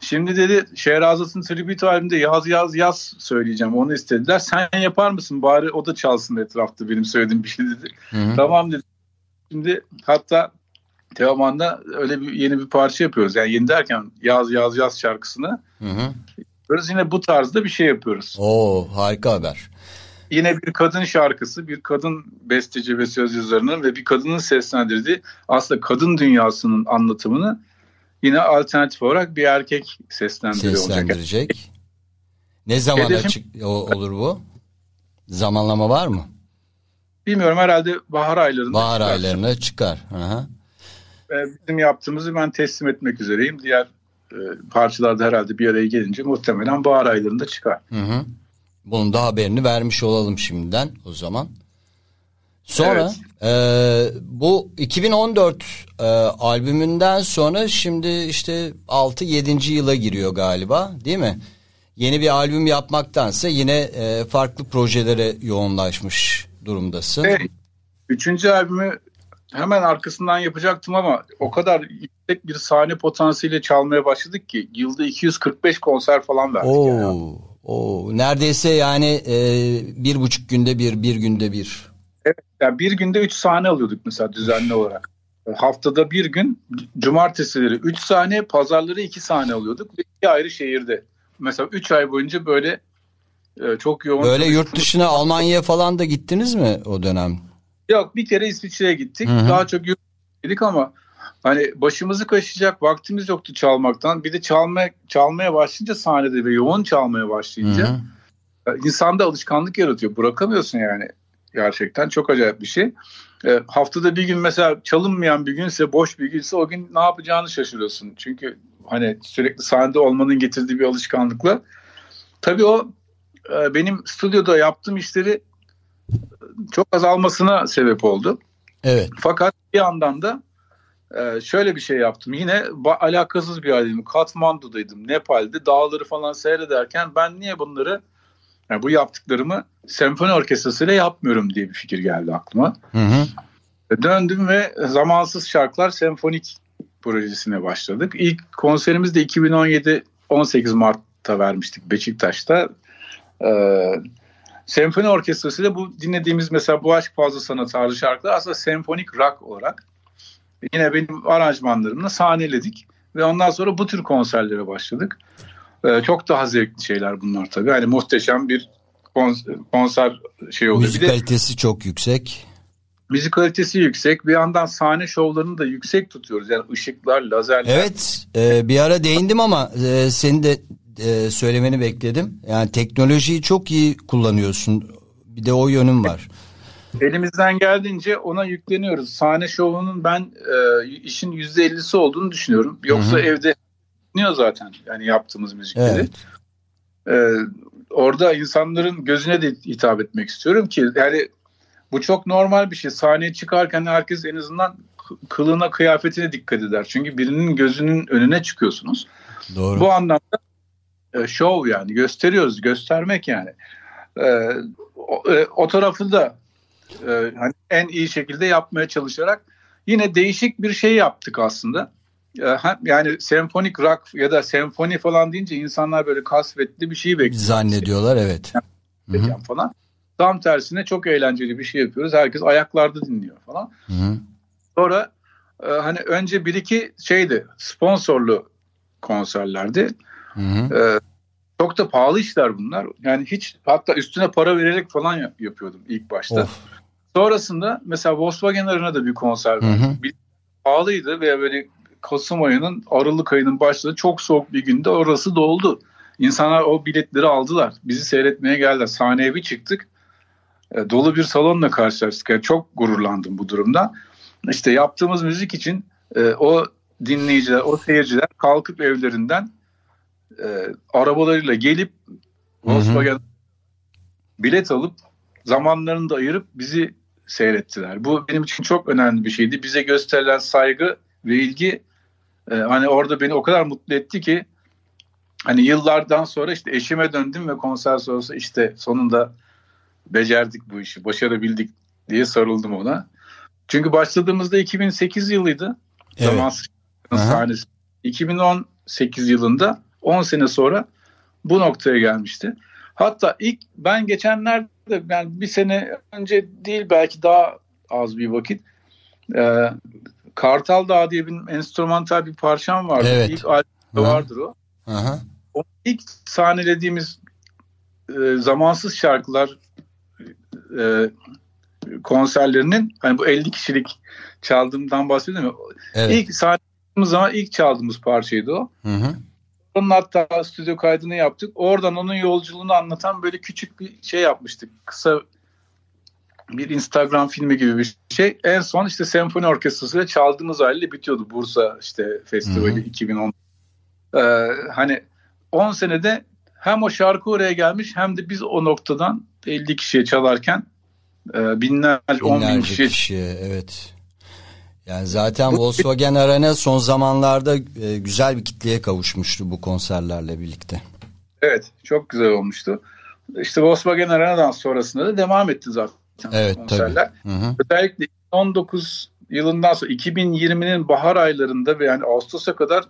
Şimdi dedi Şehrazat'ın tribute albümünde yaz yaz yaz söyleyeceğim onu istediler. Sen yapar mısın bari o da çalsın etrafta benim söylediğim bir şey dedi. Hı hı. Tamam dedi. Şimdi hatta Teoman'da öyle bir yeni bir parça yapıyoruz. Yani yeni derken yaz yaz yaz şarkısını. Hı hı. Böyle yine bu tarzda bir şey yapıyoruz. Oo harika haber. Yine bir kadın şarkısı, bir kadın besteci ve söz yazarının ve bir kadının seslendirdiği aslında kadın dünyasının anlatımını yine alternatif olarak bir erkek seslendiriyor olacak. Seslendirecek. Ne zaman Hedefim- açık o- olur bu? Zamanlama var mı? Bilmiyorum herhalde bahar aylarında. Bahar çıkar. aylarına çıkar. Hı. Ee, Bizim yaptığımızı ben teslim etmek üzereyim. Diğer e, parçalar da herhalde bir araya gelince muhtemelen bahar aylarında çıkar. Hı hı. Bunun da haberini vermiş olalım şimdiden o zaman. Sonra e, bu 2014 e, albümünden sonra şimdi işte 6-7. yıla giriyor galiba değil mi? Yeni bir albüm yapmaktansa yine e, farklı projelere yoğunlaşmış durumdasın. Ve üçüncü albümü hemen arkasından yapacaktım ama o kadar yüksek bir sahne potansiyeliyle çalmaya başladık ki yılda 245 konser falan verdik. yani. Oo, neredeyse yani e, bir buçuk günde bir, bir günde bir. Yani bir günde 3 sahne alıyorduk mesela düzenli olarak. Haftada bir gün cumartesileri 3 sahne, pazarları 2 sahne alıyorduk ve iki ayrı şehirde. Mesela 3 ay boyunca böyle e, çok yoğun. Böyle yurt dışına Almanya'ya falan da gittiniz mi o dönem? Yok bir kere İsviçre'ye gittik. Hı hı. Daha çok yurt dedik ama hani başımızı kaşıyacak vaktimiz yoktu çalmaktan. Bir de çalmaya çalmaya başlayınca sahnede ve yoğun çalmaya başlayınca Hı hı. insanda alışkanlık yaratıyor. Bırakamıyorsun yani. Gerçekten çok acayip bir şey. E, haftada bir gün mesela çalınmayan bir günse, boş bir günse o gün ne yapacağını şaşırıyorsun. Çünkü hani sürekli sahnede olmanın getirdiği bir alışkanlıkla. Tabii o e, benim stüdyoda yaptığım işleri çok azalmasına sebep oldu. Evet. Fakat bir yandan da e, şöyle bir şey yaptım. Yine alakasız bir halde Katmandu'daydım, Nepal'de dağları falan seyrederken ben niye bunları Yani bu yaptıklarımı senfoni orkestrasıyla yapmıyorum diye bir fikir geldi aklıma. Hı hı. Döndüm ve Zamansız Şarkılar Senfonik projesine başladık. İlk konserimiz de 2017 18 Mart'ta vermiştik Beşiktaş'ta. Ee, senfoni orkestrasıyla bu dinlediğimiz mesela Bu Aşk Fazla Sana tarzı şarkılar aslında senfonik rock olarak yine benim aranjmanlarımla sahneledik. Ve ondan sonra bu tür konserlere başladık. Ee, çok daha zevkli şeyler bunlar tabii. Yani muhteşem bir konser, konser şey oluyor. Müzik Bir de kalitesi çok yüksek. müzik kalitesi yüksek. Bir yandan sahne şovlarını da yüksek tutuyoruz. Yani ışıklar, lazerler. Evet e, bir ara değindim ama e, senin de e, söylemeni bekledim. Yani teknolojiyi çok iyi kullanıyorsun. Bir de o yönün var. Elimizden geldiğince ona yükleniyoruz. Sahne şovunun ben e, işin %50'si olduğunu düşünüyorum. Yoksa evde dinliyor zaten yani yaptığımız müzikleri. Evet. E, orada insanların gözüne de hitap etmek istiyorum ki yani bu çok normal bir şey. Sahneye çıkarken herkes en azından kılığına kıyafetine dikkat eder. Çünkü birinin gözünün önüne çıkıyorsunuz. Doğru. Bu anlamda e, şov yani gösteriyoruz göstermek yani. E, o, e, o tarafı da e, hani en iyi şekilde yapmaya çalışarak yine değişik bir şey yaptık aslında. E, yani senfonik rock ya da senfoni falan deyince insanlar böyle kasvetli bir şey bekliyor. Zannediyorlar evet. Hı hı. falan. Tam tersine çok eğlenceli bir şey yapıyoruz. Herkes ayaklarda dinliyor falan. Hı hı. Sonra e, hani önce bir iki şeydi sponsorlu konserlerdi. Ee, çok da pahalı işler bunlar. Yani hiç hatta üstüne para vererek falan yap- yapıyordum ilk başta. Of. Sonrasında mesela Volkswagen Arena'da bir konser. Bir pahalıydı ve böyle Kasım ayının Aralık ayının başladığı çok soğuk bir günde orası doldu. İnsanlar o biletleri aldılar. Bizi seyretmeye geldiler. Sahneye bir çıktık. E, dolu bir salonla karşılaştık. Yani çok gururlandım bu durumda. İşte yaptığımız müzik için e, o dinleyiciler, o seyirciler kalkıp evlerinden e, arabalarıyla gelip Volkswagen bilet alıp zamanlarını da ayırıp bizi seyrettiler. Bu benim için çok önemli bir şeydi. Bize gösterilen saygı ve ilgi e, hani orada beni o kadar mutlu etti ki hani yıllardan sonra işte eşime döndüm ve konser sonrası işte sonunda becerdik bu işi, başarabildik diye sarıldım ona. Çünkü başladığımızda 2008 yılıydı. Evet. Zamansız sahnesi. 2018 yılında 10 sene sonra bu noktaya gelmişti. Hatta ilk ben geçenlerde yani bir sene önce değil belki daha az bir vakit e, Kartal Dağı diye bir enstrümantal bir parçam vardı. Evet. İlk albümde vardır o. Aha. O ilk sahnelediğimiz e, zamansız şarkılar e, konserlerinin hani bu 50 kişilik çaldığımdan bahsediyorum. Evet. İlk sahnelediğimiz zaman ilk çaldığımız parçaydı o. Hı hı. Onun hatta stüdyo kaydını yaptık. Oradan onun yolculuğunu anlatan böyle küçük bir şey yapmıştık. Kısa bir Instagram filmi gibi bir şey. En son işte senfoni orkestrasıyla çaldığımız haliyle bitiyordu. Bursa işte festivali Hı hı. 2010. Ee, hani 10 senede hem o şarkı oraya gelmiş hem de biz o noktadan 50 kişiye çalarken e, binlerce, 10 bin kişiye kişiye evet. Yani zaten Volkswagen Arena son zamanlarda e, güzel bir kitleye kavuşmuştu bu konserlerle birlikte. Evet çok güzel olmuştu. İşte Volkswagen Arena'dan sonrasında da devam etti zaten Evet konserler. tabii. Hı hı. Özellikle 2019 yılından sonra 2020'nin bahar aylarında ve yani Ağustos'a kadar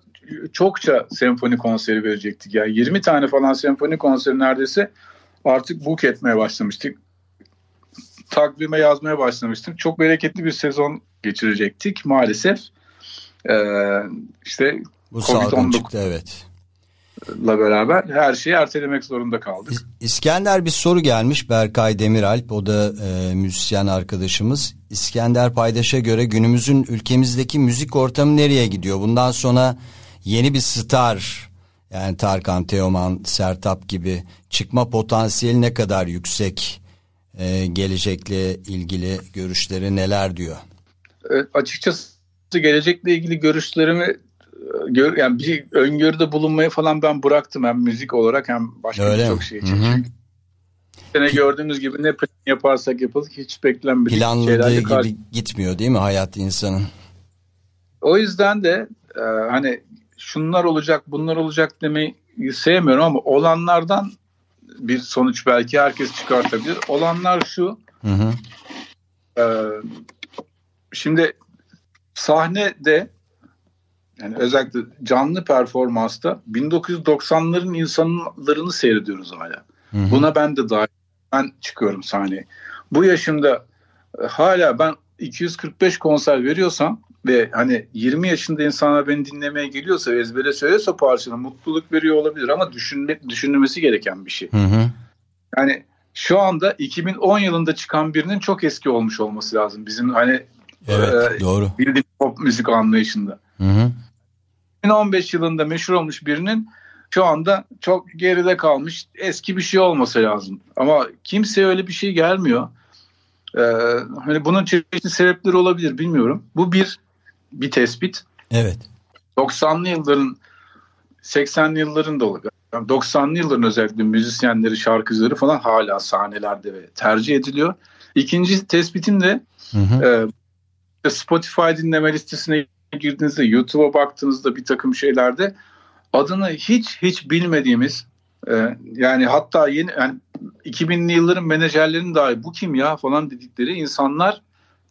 çokça senfoni konseri verecektik. Yani 20 tane falan senfoni konseri neredeyse artık book etmeye başlamıştık. Takvime yazmaya başlamıştım. Çok bereketli bir sezon geçirecektik maalesef. Ee, işte Bu salgın Covid-19 çıktı evet. la beraber her şeyi ertelemek zorunda kaldık. İs- İskender bir soru gelmiş Berkay Demiralp o da e, müzisyen arkadaşımız. İskender Paydaş'a göre günümüzün ülkemizdeki müzik ortamı nereye gidiyor? Bundan sonra yeni bir star yani Tarkan, Teoman, Sertap gibi çıkma potansiyeli ne kadar yüksek? E, gelecekle ilgili görüşleri neler diyor? E, açıkçası gelecekle ilgili görüşlerimi e, gör, yani bir öngörüde bulunmayı falan ben bıraktım hem müzik olarak hem başka birçok şey için. hı. Çünkü bu sene gördüğümüz gibi ne plan yaparsak yapalım hiç beklenmedik Planladığı gibi karşı. gitmiyor değil mi hayat insanın? O yüzden de e, hani şunlar olacak bunlar olacak demeyi sevmiyorum ama olanlardan bir sonuç belki herkes çıkartabilir. Olanlar şu. Hı hı. e, şimdi sahnede yani özellikle canlı performansta 1990'ların insanlarını seyrediyoruz hala. Hı hı. Buna ben de dahil. Ben çıkıyorum sahneye. Bu yaşımda e, hala ben 245 konser veriyorsam ve hani 20 yaşında insanlar beni dinlemeye geliyorsa ve ezbere söylüyorsa parçanı mutluluk veriyor olabilir ama düşünme, düşünülmesi gereken bir şey. Hı hı. Yani şu anda 2010 yılında çıkan birinin çok eski olmuş olması lazım. Bizim hani Evet e, doğru. bildiğim pop müzik anlayışında. Hı hı. 2015 yılında meşhur olmuş birinin şu anda çok geride kalmış eski bir şey olması lazım. Ama kimseye öyle bir şey gelmiyor. Ee, hani bunun çeşitli sebepleri olabilir bilmiyorum. Bu bir bir tespit. Evet. 90'lı yılların 80'li yılların da olabilir. Yani 90'lı yılların özellikle müzisyenleri, şarkıcıları falan hala sahnelerde ve tercih ediliyor. İkinci tespitim de Hı hı. e, Spotify dinleme listesine girdiğinizde, YouTube'a baktığınızda bir takım şeylerde adını hiç hiç bilmediğimiz e, yani hatta yeni yani 2000'li yılların menajerlerinin dahi bu kim ya falan dedikleri insanlar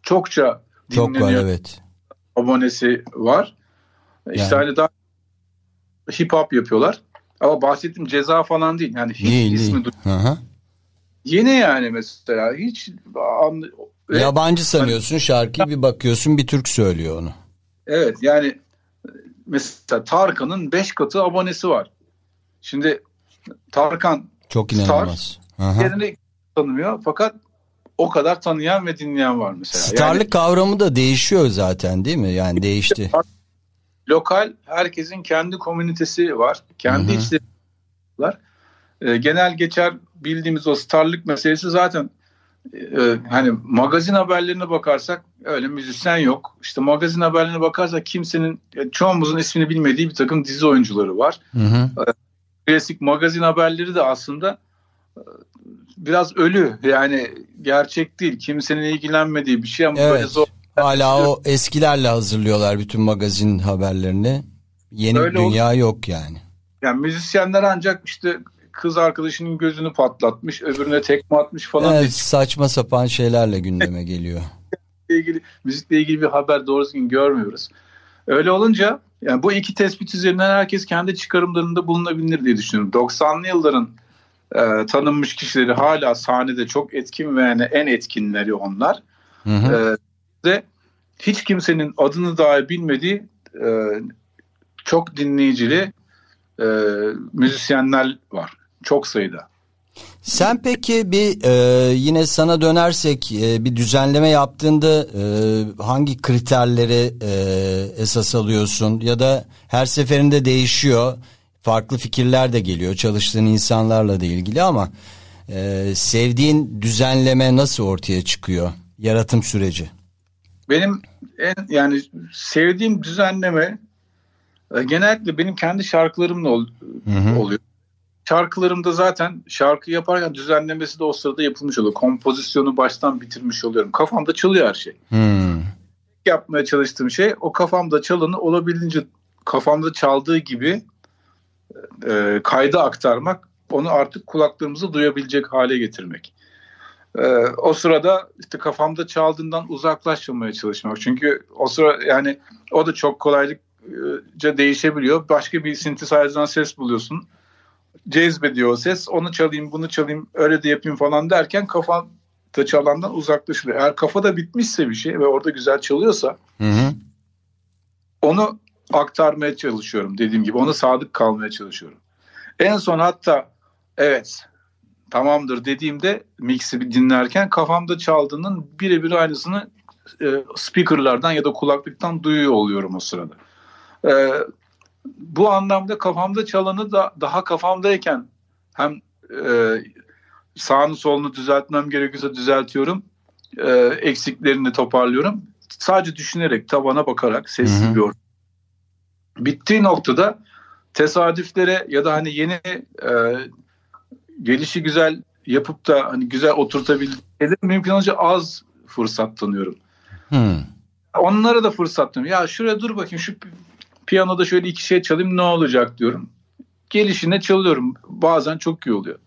çokça Çok var dinleniyor, evet. abonesi var. İşte Yani. hani daha hip hop yapıyorlar. Ama bahsettiğim ceza falan değil. Yani hiç Değil ismi değil. Yeni yani mesela hiç ve- Yabancı sanıyorsun şarkıyı bir bakıyorsun bir Türk söylüyor onu. Evet yani mesela Tarkan'ın 5 katı abonesi var. Şimdi Tarkan Çok Star. inanılmaz. Hı. kendini tanımıyor fakat o kadar tanıyan ve dinleyen var mesela. Starlık kavramı da değişiyor zaten değil mi? Yani değişti. Yani lokal herkesin kendi komünitesi var. Kendi Hı hı. içleri var. Ee, genel geçer bildiğimiz o starlık meselesi zaten e, hani magazin haberlerine bakarsak öyle müzisyen yok. İşte magazin haberlerine bakarsak kimsenin e, çoğumuzun ismini bilmediği bir takım dizi oyuncuları var. Hı hı. klasik magazin haberleri de aslında e, biraz ölü yani gerçek değil kimsenin ilgilenmediği bir şey ama böyle Evet. zor Hala o eskilerle hazırlıyorlar bütün magazin haberlerini. Yeni Öyle dünya yok yani. yani müzisyenler ancak işte kız arkadaşının gözünü patlatmış öbürüne tekme atmış falan Evet, saçma sapan şeylerle gündeme geliyor. müzikle [LAUGHS] ilgili müzikle ilgili bir haber doğru düzgün görmüyoruz. Öyle olunca yani bu iki tespit üzerinden herkes kendi çıkarımlarında bulunabilir diye düşünüyorum. 90'lı yılların e, tanınmış kişileri hala sahnede çok etkin ve yani en etkinleri onlar. Hı hı. Ee, de hiç kimsenin adını dahi bilmediği e, çok dinleyicili e, müzisyenler var. Çok sayıda. Sen peki bir e, yine sana dönersek e, bir düzenleme yaptığında e, hangi kriterleri e, esas alıyorsun ya da her seferinde değişiyor farklı fikirler de geliyor çalıştığın insanlarla da ilgili ama e, sevdiğin düzenleme nasıl ortaya çıkıyor yaratım süreci? Benim en yani sevdiğim düzenleme e, genellikle benim kendi şarkılarımla ol- Hı hı. oluyor. Şarkılarımda zaten şarkı yaparken düzenlemesi de o sırada yapılmış oluyor. Kompozisyonu baştan bitirmiş oluyorum. Kafamda çalıyor her şey. Hmm. yapmaya çalıştığım şey o kafamda çalanı olabildiğince kafamda çaldığı gibi e, kayda aktarmak onu artık kulaklarımızı duyabilecek hale getirmek. E, o sırada işte kafamda çaldığından uzaklaşmamaya çalışmak. Çünkü o sıra yani o da çok kolaylıkça değişebiliyor. Başka bir synthesizer'dan ses buluyorsun. Cezbediyor o ses. Onu çalayım, bunu çalayım, öyle de yapayım falan derken kafan da çalandan uzaklaşılıyor. Eğer kafada bitmişse bir şey ve orada güzel çalıyorsa Hı hı. onu aktarmaya çalışıyorum dediğim gibi. Ona sadık kalmaya çalışıyorum. En son hatta evet tamamdır dediğimde mix'i dinlerken kafamda çaldığının birebir aynısını e, speakerlardan ya da kulaklıktan duyuyor oluyorum o sırada. E, bu anlamda kafamda çalanı da daha kafamdayken hem e, sağını solunu düzeltmem gerekiyorsa düzeltiyorum. E, eksiklerini toparlıyorum. Sadece düşünerek, tabana bakarak, sessiz bir ortam. Bittiği noktada tesadüflere ya da hani yeni e, gelişi güzel yapıp da hani güzel oturtabildiğim mümkün olunca az fırsat tanıyorum. Hmm. Onlara da fırsat tanıyorum. Ya şuraya dur bakayım şu piyanoda şöyle iki şey çalayım ne olacak diyorum. Gelişine çalıyorum. Bazen çok iyi oluyor.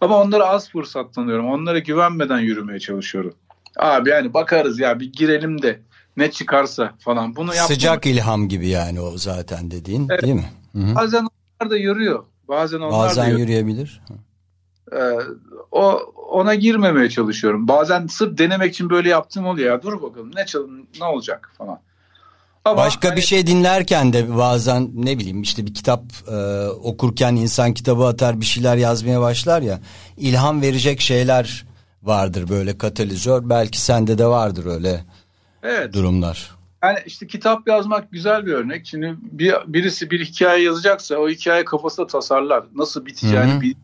Ama onlara az fırsat tanıyorum. Onlara güvenmeden yürümeye çalışıyorum. Abi yani bakarız ya bir girelim de ne çıkarsa falan. Bunu yapmamak. Sıcak ilham gibi yani o zaten dediğin değil mi? Hı hı. Bazen onlar da yürüyor. Bazen onlar da Bazen yürüyor. yürüyebilir. Ee, o ona girmemeye çalışıyorum. Bazen sırf denemek için böyle yaptığım oluyor ya. Dur bakalım ne çalın ne olacak falan. Ama Başka hani bir şey dinlerken de bazen ne bileyim işte bir kitap e, okurken insan kitabı atar bir şeyler yazmaya başlar ya ilham verecek şeyler vardır böyle katalizör belki sende de vardır öyle Evet. durumlar. Yani işte kitap yazmak güzel bir örnek. Şimdi bir, birisi bir hikaye yazacaksa o hikaye kafasında tasarlar. Nasıl biteceğini Hı hı. bir,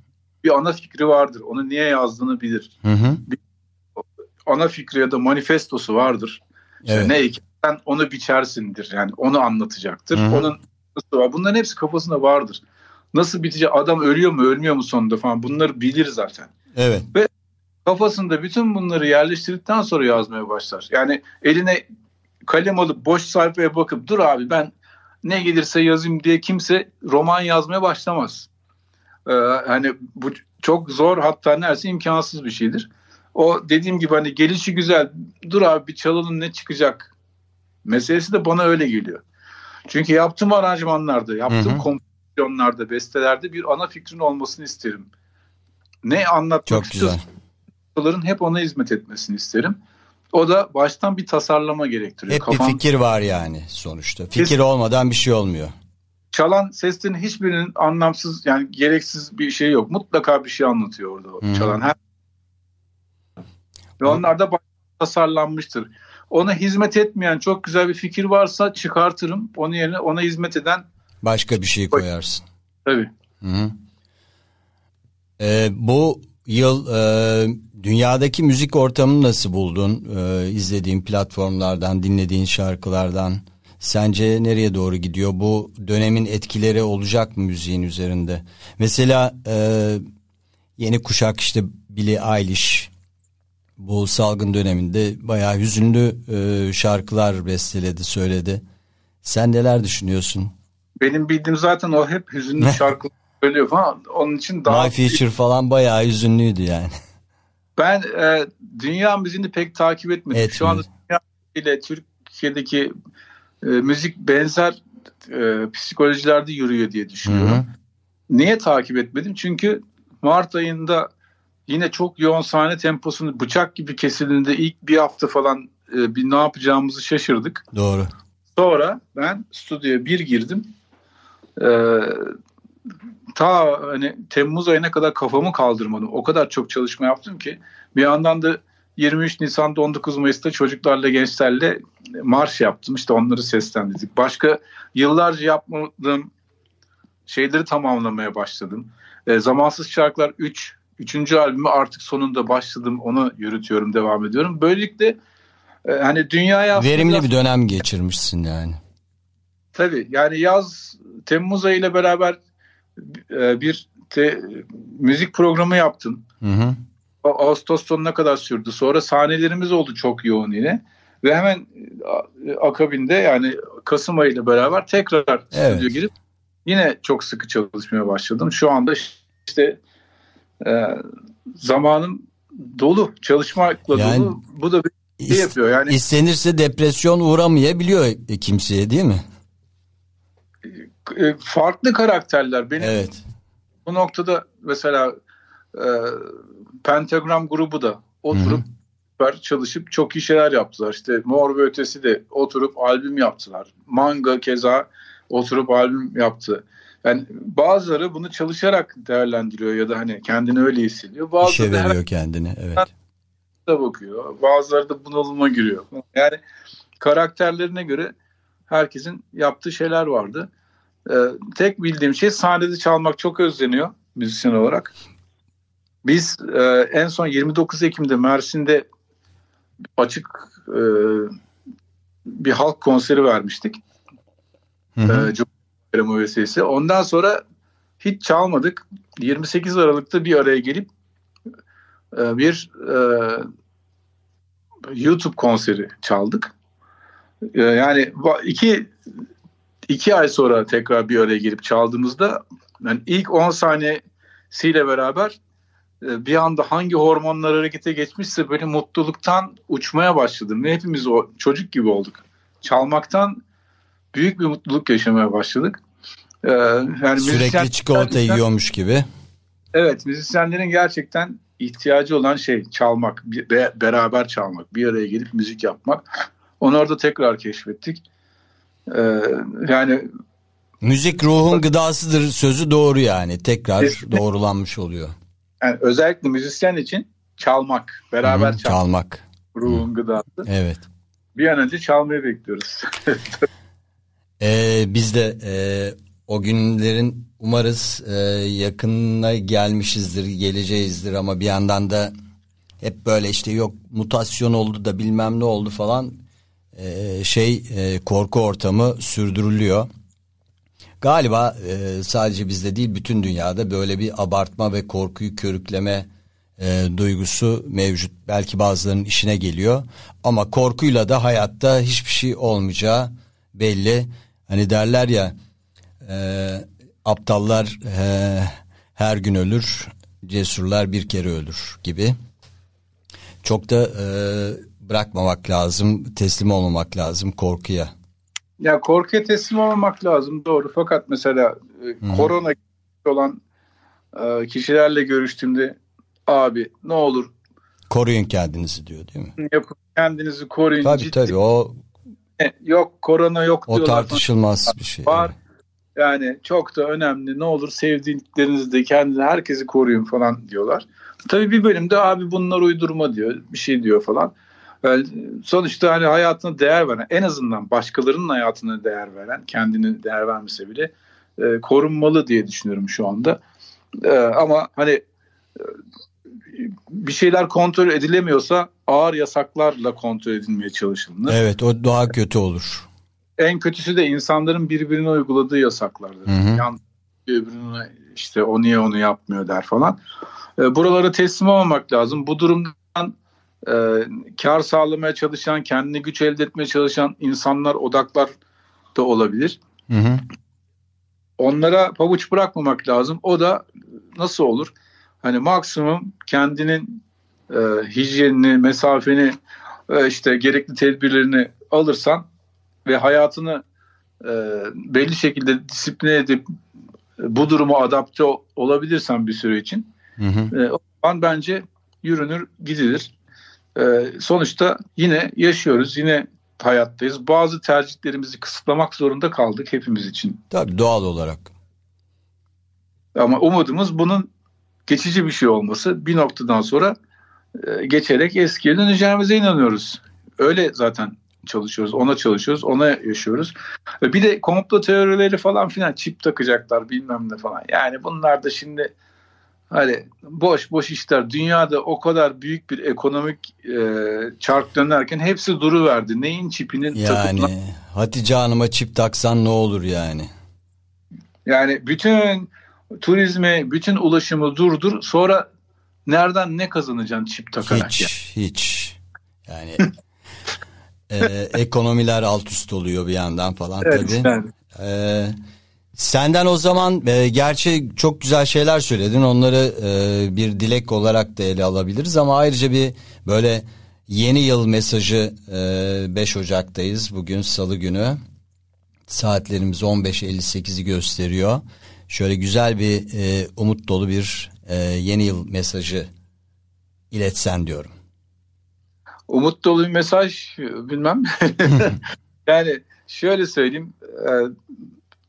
bir ana fikri vardır. Onu niye yazdığını bilir. Hı hı. Ana fikri ya da manifestosu vardır. İşte Evet. ne hikayeden onu biçersindir. Yani onu anlatacaktır. Hı hı. Onun var. Bunların hepsi kafasında vardır. Nasıl bitecek? Adam ölüyor mu ölmüyor mu sonunda falan bunları bilir zaten. Evet. Kafasında bütün bunları yerleştirdikten sonra yazmaya başlar. Yani eline kalem alıp boş sayfaya bakıp dur abi ben ne gelirse yazayım diye kimse roman yazmaya başlamaz. Ee, hani bu çok zor hatta neredeyse imkansız bir şeydir. O dediğim gibi hani gelişi güzel dur abi bir çalalım ne çıkacak meselesi de bana öyle geliyor. Çünkü yaptığım aranjmanlarda, yaptığım Hı hı. kompozisyonlarda, bestelerde bir ana fikrin olmasını isterim. Ne anlatmak Çok istiyorsun? güzel. hep ona hizmet etmesini isterim. O da baştan bir tasarlama gerektiriyor. Hep bir Kafam- fikir var yani sonuçta. Fikir Kesin. olmadan bir şey olmuyor. Çalan seslerin hiçbirinin anlamsız yani gereksiz bir şey yok. Mutlaka bir şey anlatıyor orada Hı. çalan her. Ve onlar da baştan tasarlanmıştır. Ona hizmet etmeyen çok güzel bir fikir varsa çıkartırım. Onun yerine ona hizmet eden Başka bir şey koyarsın. tabii. Hı hı. Ee, bu yıl e, dünyadaki müzik ortamını nasıl buldun? Ee, izlediğin platformlardan, dinlediğin şarkılardan. Sence nereye doğru gidiyor? Bu dönemin etkileri olacak mı müziğin üzerinde? Mesela e, yeni kuşak işte Billie Eilish bu salgın döneminde bayağı hüzünlü e, şarkılar besteledi, söyledi. Sen neler düşünüyorsun? Benim bildiğim zaten o hep hüzünlü şarkı söylüyor falan. Onun için daha My Future falan bayağı hüzünlüydü yani. Ben e, dünya müziğini pek takip etmedim. Etmedi. Şu anda dünya ile Türkiye'deki e, müzik benzer e, psikolojilerde yürüyor diye düşünüyorum. Hı hı. Niye takip etmedim? Çünkü Mart ayında yine çok yoğun sahne temposunu bıçak gibi kesildiğinde ilk bir hafta falan e, bir ne yapacağımızı şaşırdık. Doğru. Sonra ben stüdyoya bir girdim. Ee, ta hani Temmuz ayına kadar kafamı kaldırmadım. O kadar çok çalışma yaptım ki bir yandan da 23 Nisan'da 19 Mayıs'ta çocuklarla gençlerle marş yaptım. İşte onları seslendirdik. Başka yıllarca yapmadığım şeyleri tamamlamaya başladım. Ee, Zamansız Şarkılar 3 Üçüncü albümü artık sonunda başladım. Onu yürütüyorum, devam ediyorum. Böylelikle e, hani dünyaya Verimli bir dönem geçirmişsin yani. Tabii yani yaz Temmuz ayı ile beraber e, bir te- müzik programı yaptım. Hı hı. Ağustos sonuna kadar sürdü. Sonra sahnelerimiz oldu çok yoğun yine. Ve hemen akabinde yani Kasım ayı ile beraber tekrar Evet. stüdyo girip yine çok sıkı çalışmaya başladım. Şu anda işte e, zamanım dolu, çalışmakla Yani- dolu. Bu da bir şey İst- yapıyor. Yani İstenirse depresyon uğramayabiliyor kimseye değil mi? e, farklı karakterler. Benim Evet. Bu noktada mesela e, Pentagram grubu da oturup beraber çalışıp çok iyi şeyler yaptılar. İşte Mor ve Ötesi de oturup albüm yaptılar. Manga keza oturup albüm yaptı. Yani bazıları bunu çalışarak değerlendiriyor ya da hani kendini öyle hissediyor. İşe Bazıları her veriyor kendini. Evet. da bakıyor. Bazıları da bunalıma giriyor. Yani karakterlerine göre herkesin yaptığı şeyler vardı. Ee, tek bildiğim şey sahnede çalmak çok özleniyor müzisyen olarak. Biz e, en son 29 Ekim'de Mersin'de açık e, bir halk konseri vermiştik. Hı hı. e, Bayramı vesilesi. Ondan sonra hiç çalmadık. 28 Aralık'ta bir araya gelip e, bir e, YouTube konseri çaldık. E, yani iki iki ay sonra tekrar bir araya gelip çaldığımızda yani ilk 10 saniyesiyle beraber bir anda hangi hormonlar harekete geçmişse böyle mutluluktan uçmaya başladım. Ve hepimiz o çocuk gibi olduk. Çalmaktan büyük bir mutluluk yaşamaya başladık. Ee, yani Sürekli çikolata yiyormuş gibi. Evet müzisyenlerin gerçekten ihtiyacı olan şey çalmak, be- beraber çalmak, bir araya gelip müzik yapmak. Onu orada tekrar keşfettik. Ee, yani Müzik ruhun gıdasıdır sözü doğru yani. Tekrar Kesinlikle. doğrulanmış oluyor. Yani özellikle müzisyen için çalmak, beraber Hı, çalmak çalmak. ruhun gıdası. Evet. Bir an önce çalmayı bekliyoruz. [LAUGHS] Ee, biz de e, o günlerin umarız e, yakınına gelmişizdir, geleceğizdir ama bir yandan da hep böyle işte yok mutasyon oldu da bilmem ne oldu falan e, şey e, korku ortamı sürdürülüyor. Galiba e, sadece bizde değil bütün dünyada böyle bir abartma ve korkuyu körükleme e, duygusu mevcut. Belki bazılarının işine geliyor ama korkuyla da hayatta hiçbir şey olmayacağı belli. Hani derler ya e, aptallar e, her gün ölür, cesurlar bir kere ölür gibi. Çok da e, bırakmamak lazım, teslim olmamak lazım korkuya. ya korkuya teslim olmamak lazım doğru. Fakat mesela e, korona olan e, kişilerle görüştüğümde abi ne olur Koruyun kendinizi diyor değil mi? yapın kendinizi koruyun. Tabii ciddi- tabii o Yok korona yok o diyorlar. tartışılmaz bir şey. Var. Yani çok da önemli. Ne olur sevdiklerinizde de kendini herkesi koruyun falan diyorlar. Tabii bir bölümde abi bunlar uydurma diyor. Bir şey diyor falan. Sonuçta hani hayatına değer veren en azından başkalarının hayatına değer veren kendine değer vermese bile e, korunmalı diye düşünüyorum şu anda. E, ama hani e, bir şeyler kontrol edilemiyorsa ağır yasaklarla kontrol edilmeye çalışılır. Evet o daha kötü olur. En kötüsü de insanların birbirine uyguladığı yasaklardır. Hı hı. Birbirine işte o niye onu yapmıyor der falan. E, buralara teslim olmamak lazım. Bu durumdan e, kar sağlamaya çalışan, kendini güç elde etmeye çalışan insanlar, odaklar da olabilir. Hı hı. Onlara pabuç bırakmamak lazım. O da nasıl olur? Hani maksimum kendinin e, hijyenini, mesafeni, e, işte gerekli tedbirlerini alırsan ve hayatını e, belli şekilde disipline edip e, bu duruma adapte ol- olabilirsen bir süre için Hı hı. e, o zaman bence yürünür gidilir. E, sonuçta yine yaşıyoruz, yine hayattayız. Bazı tercihlerimizi kısıtlamak zorunda kaldık hepimiz için. Tabii doğal olarak. Ama umudumuz bunun geçici bir şey olması. Bir noktadan sonra e, geçerek eskiye döneceğimize inanıyoruz. Öyle zaten çalışıyoruz. Ona çalışıyoruz. Ona yaşıyoruz. Bir de komplo teorileri falan filan çip takacaklar bilmem ne falan. Yani bunlar da şimdi hani boş boş işler. Dünyada o kadar büyük bir ekonomik e, çark dönerken hepsi duruverdi. Neyin çipinin Yani Hatice Hanım'a çip taksan ne olur yani? Yani bütün turizme, bütün ulaşımı durdur. Sonra nereden ne kazanacaksın çip takarak? Hiç ya? hiç. Yani [LAUGHS] e, ekonomiler alt üst oluyor bir yandan falan Evet, tabii. yani. Ee, senden o zaman e, gerçi çok güzel şeyler söyledin. Onları e, bir dilek olarak da ele alabiliriz ama ayrıca bir böyle yeni yıl mesajı e, 5 Ocak'tayız. Bugün Salı günü. Saatlerimiz 15.58'i gösteriyor. Şöyle güzel bir e, umut dolu bir e, yeni yıl mesajı iletsen diyorum. Umut dolu bir mesaj bilmem. [LAUGHS] yani şöyle söyleyeyim. e,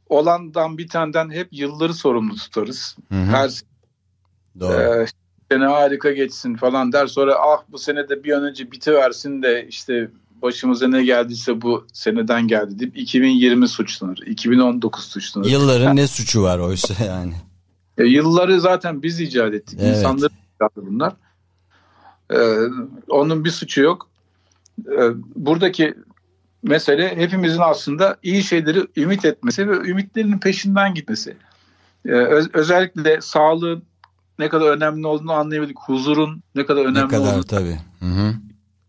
olandan bitenden hep yılları sorumlu tutarız. Hı hı. Her Doğru. e, sene harika geçsin falan der. Sonra ah bu sene de bir an önce bitiversin de işte başımıza ne geldiyse bu seneden geldi deyip 2020 suçlanır. 2019 suçlanır. Yılların ne suçu var oysa yani. E, yılları zaten biz icat ettik. Evet. İnsanların icadı bunlar. E, onun bir suçu yok. E, buradaki mesele hepimizin aslında iyi şeyleri ümit etmesi ve ümitlerinin peşinden gitmesi. E, öz- özellikle sağlığın ne kadar önemli olduğunu anlayabildik. Huzurun ne kadar önemli ne kadar olduğunu. tabii. Hı hı.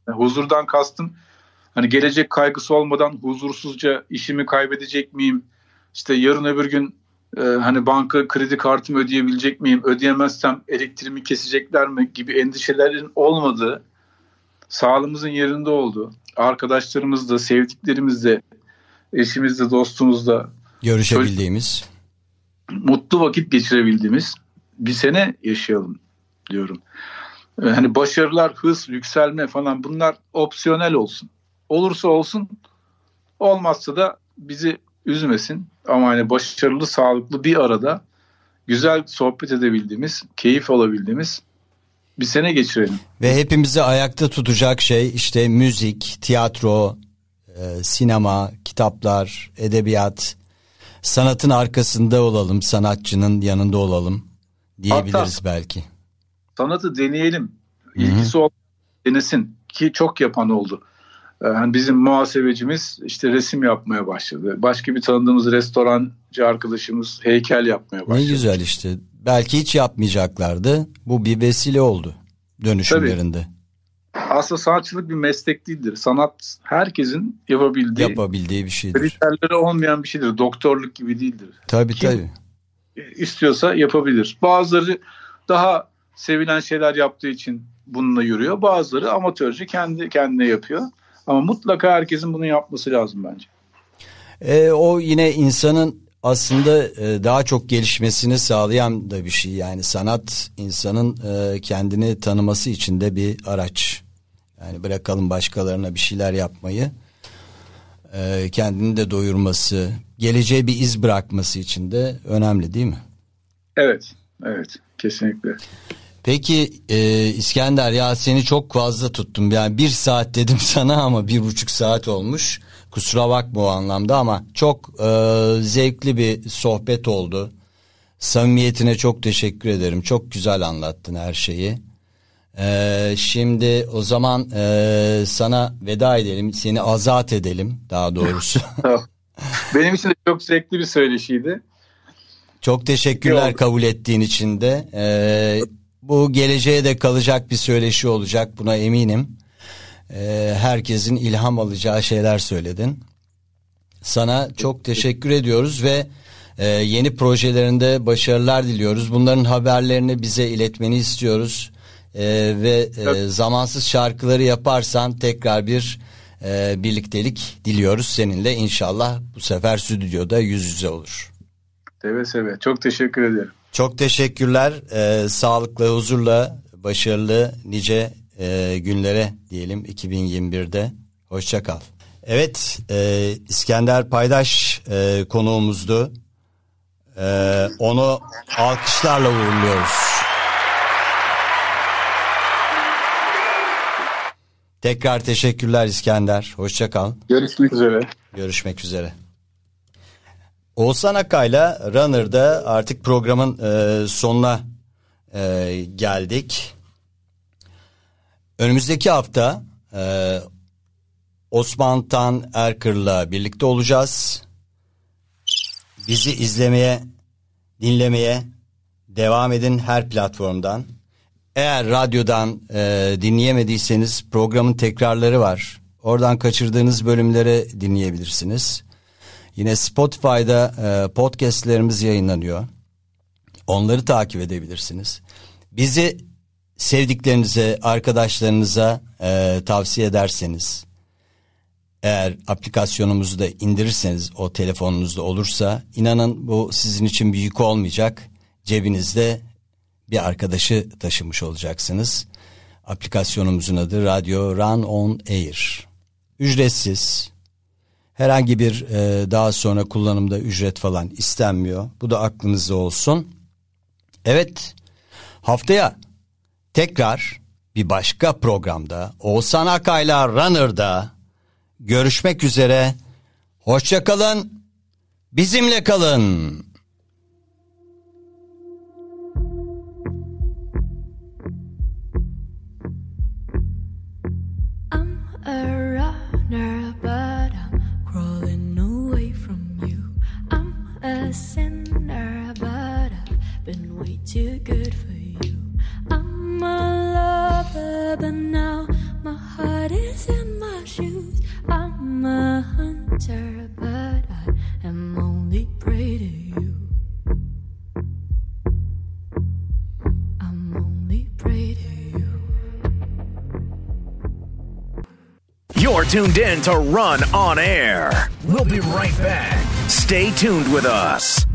Yani huzurdan kastım hani gelecek kaygısı olmadan huzursuzca işimi kaybedecek miyim? İşte yarın öbür gün e, hani banka kredi kartımı ödeyebilecek miyim? Ödeyemezsem elektriğimi kesecekler mi gibi endişelerin olmadığı, sağlığımızın yerinde olduğu, arkadaşlarımızla, sevdiklerimizle, eşimizle, dostumuzla Görüşebildiğimiz. mutlu vakit geçirebildiğimiz bir sene yaşayalım diyorum. Ee, Hani başarılar, hız, yükselme falan bunlar opsiyonel olsun. Olursa olsun, olmazsa da bizi üzmesin. Ama hani başarılı, sağlıklı bir arada güzel sohbet edebildiğimiz, keyif alabildiğimiz bir sene geçirelim. Ve hepimizi ayakta tutacak şey işte müzik, tiyatro, e, sinema, kitaplar, edebiyat, sanatın arkasında olalım, sanatçının yanında olalım diyebiliriz Hatta- belki. Sanatı deneyelim. İlgisi olan denesin ki çok yapan oldu. Ee, Hani bizim muhasebecimiz işte resim yapmaya başladı. Başka bir tanıdığımız restorancı arkadaşımız heykel yapmaya başladı. Ne güzel işte. Belki hiç yapmayacaklardı. Bu bir vesile oldu dönüşümlerinde. Aslında sanatçılık bir meslek değildir. Sanat herkesin yapabildiği, Yapabildiği bir şeydir. kriterleri olmayan bir şeydir. Doktorluk gibi değildir. Tabii Kim- tabii. İstiyorsa yapabilir. Bazıları daha sevilen şeyler yaptığı için bununla yürüyor. Bazıları amatörce kendi kendine yapıyor. Ama mutlaka herkesin bunu yapması lazım bence. E, o yine insanın aslında e, daha çok gelişmesini sağlayan da bir şey. Yani sanat insanın e, kendini tanıması için de bir araç. Yani bırakalım başkalarına bir şeyler yapmayı. E, kendini de doyurması, geleceğe bir iz bırakması için de önemli değil mi? Evet, evet, kesinlikle. Peki e, İskender ya seni çok fazla tuttum. Yani bir saat dedim [LAUGHS] sana ama bir buçuk saat olmuş. Kusura bakma o anlamda ama çok e, zevkli bir sohbet oldu. Samimiyetine çok teşekkür ederim. Çok güzel anlattın her şeyi. E, şimdi o zaman e, sana veda edelim. Seni azat edelim daha doğrusu. [LAUGHS] Benim için de çok zevkli bir söyleşiydi. Çok teşekkürler kabul ettiğin için de. Ee, bu geleceğe de kalacak bir söyleşi olacak buna eminim. Ee, herkesin ilham alacağı şeyler söyledin. Sana çok teşekkür ediyoruz ve e, yeni projelerinde başarılar diliyoruz. Bunların haberlerini bize iletmeni istiyoruz. Ee, ve e, zamansız şarkıları yaparsan tekrar bir e, birliktelik diliyoruz seninle. İnşallah bu sefer stüdyoda yüz yüze olur. Seve seve. Çok teşekkür ederim. Çok teşekkürler. Ee, sağlıkla, huzurla, başarılı nice e, günlere diyelim 2021'de. Hoşça kal. Evet, e, İskender Paydaş e, konuğumuzdu. E, onu alkışlarla uğurluyoruz. Tekrar teşekkürler İskender. Hoşça kal. Görüşmek üzere. Görüşmek üzere. Oğuzhan Akay'la Runner'da artık programın e, sonuna e, geldik. Önümüzdeki hafta e, Osman Tan Erkır'la birlikte olacağız. Bizi izlemeye, dinlemeye devam edin her platformdan. Eğer radyodan e, dinleyemediyseniz programın tekrarları var. Oradan kaçırdığınız bölümleri dinleyebilirsiniz. Yine Spotify'da e, podcastlerimiz yayınlanıyor. Onları takip edebilirsiniz. Bizi sevdiklerinize, arkadaşlarınıza e, tavsiye ederseniz, eğer aplikasyonumuzu da indirirseniz o telefonunuzda olursa, inanın bu sizin için bir yük olmayacak. Cebinizde bir arkadaşı taşımış olacaksınız. Aplikasyonumuzun adı Radyo Run On Air. Ücretsiz. Herhangi bir e, daha sonra kullanımda ücret falan istenmiyor. Bu da aklınızda olsun. Evet haftaya tekrar bir başka programda Oğuzhan Akay'la Runner'da görüşmek üzere. Hoşça kalın. Bizimle kalın. a sinner, but I've been way too good for you. I'm a lover, but now my heart is in my shoes. I'm a hunter, but I am only prey to you. I'm only prey to you. You're tuned in to Run on Air. We'll be right back. Stay tuned with us.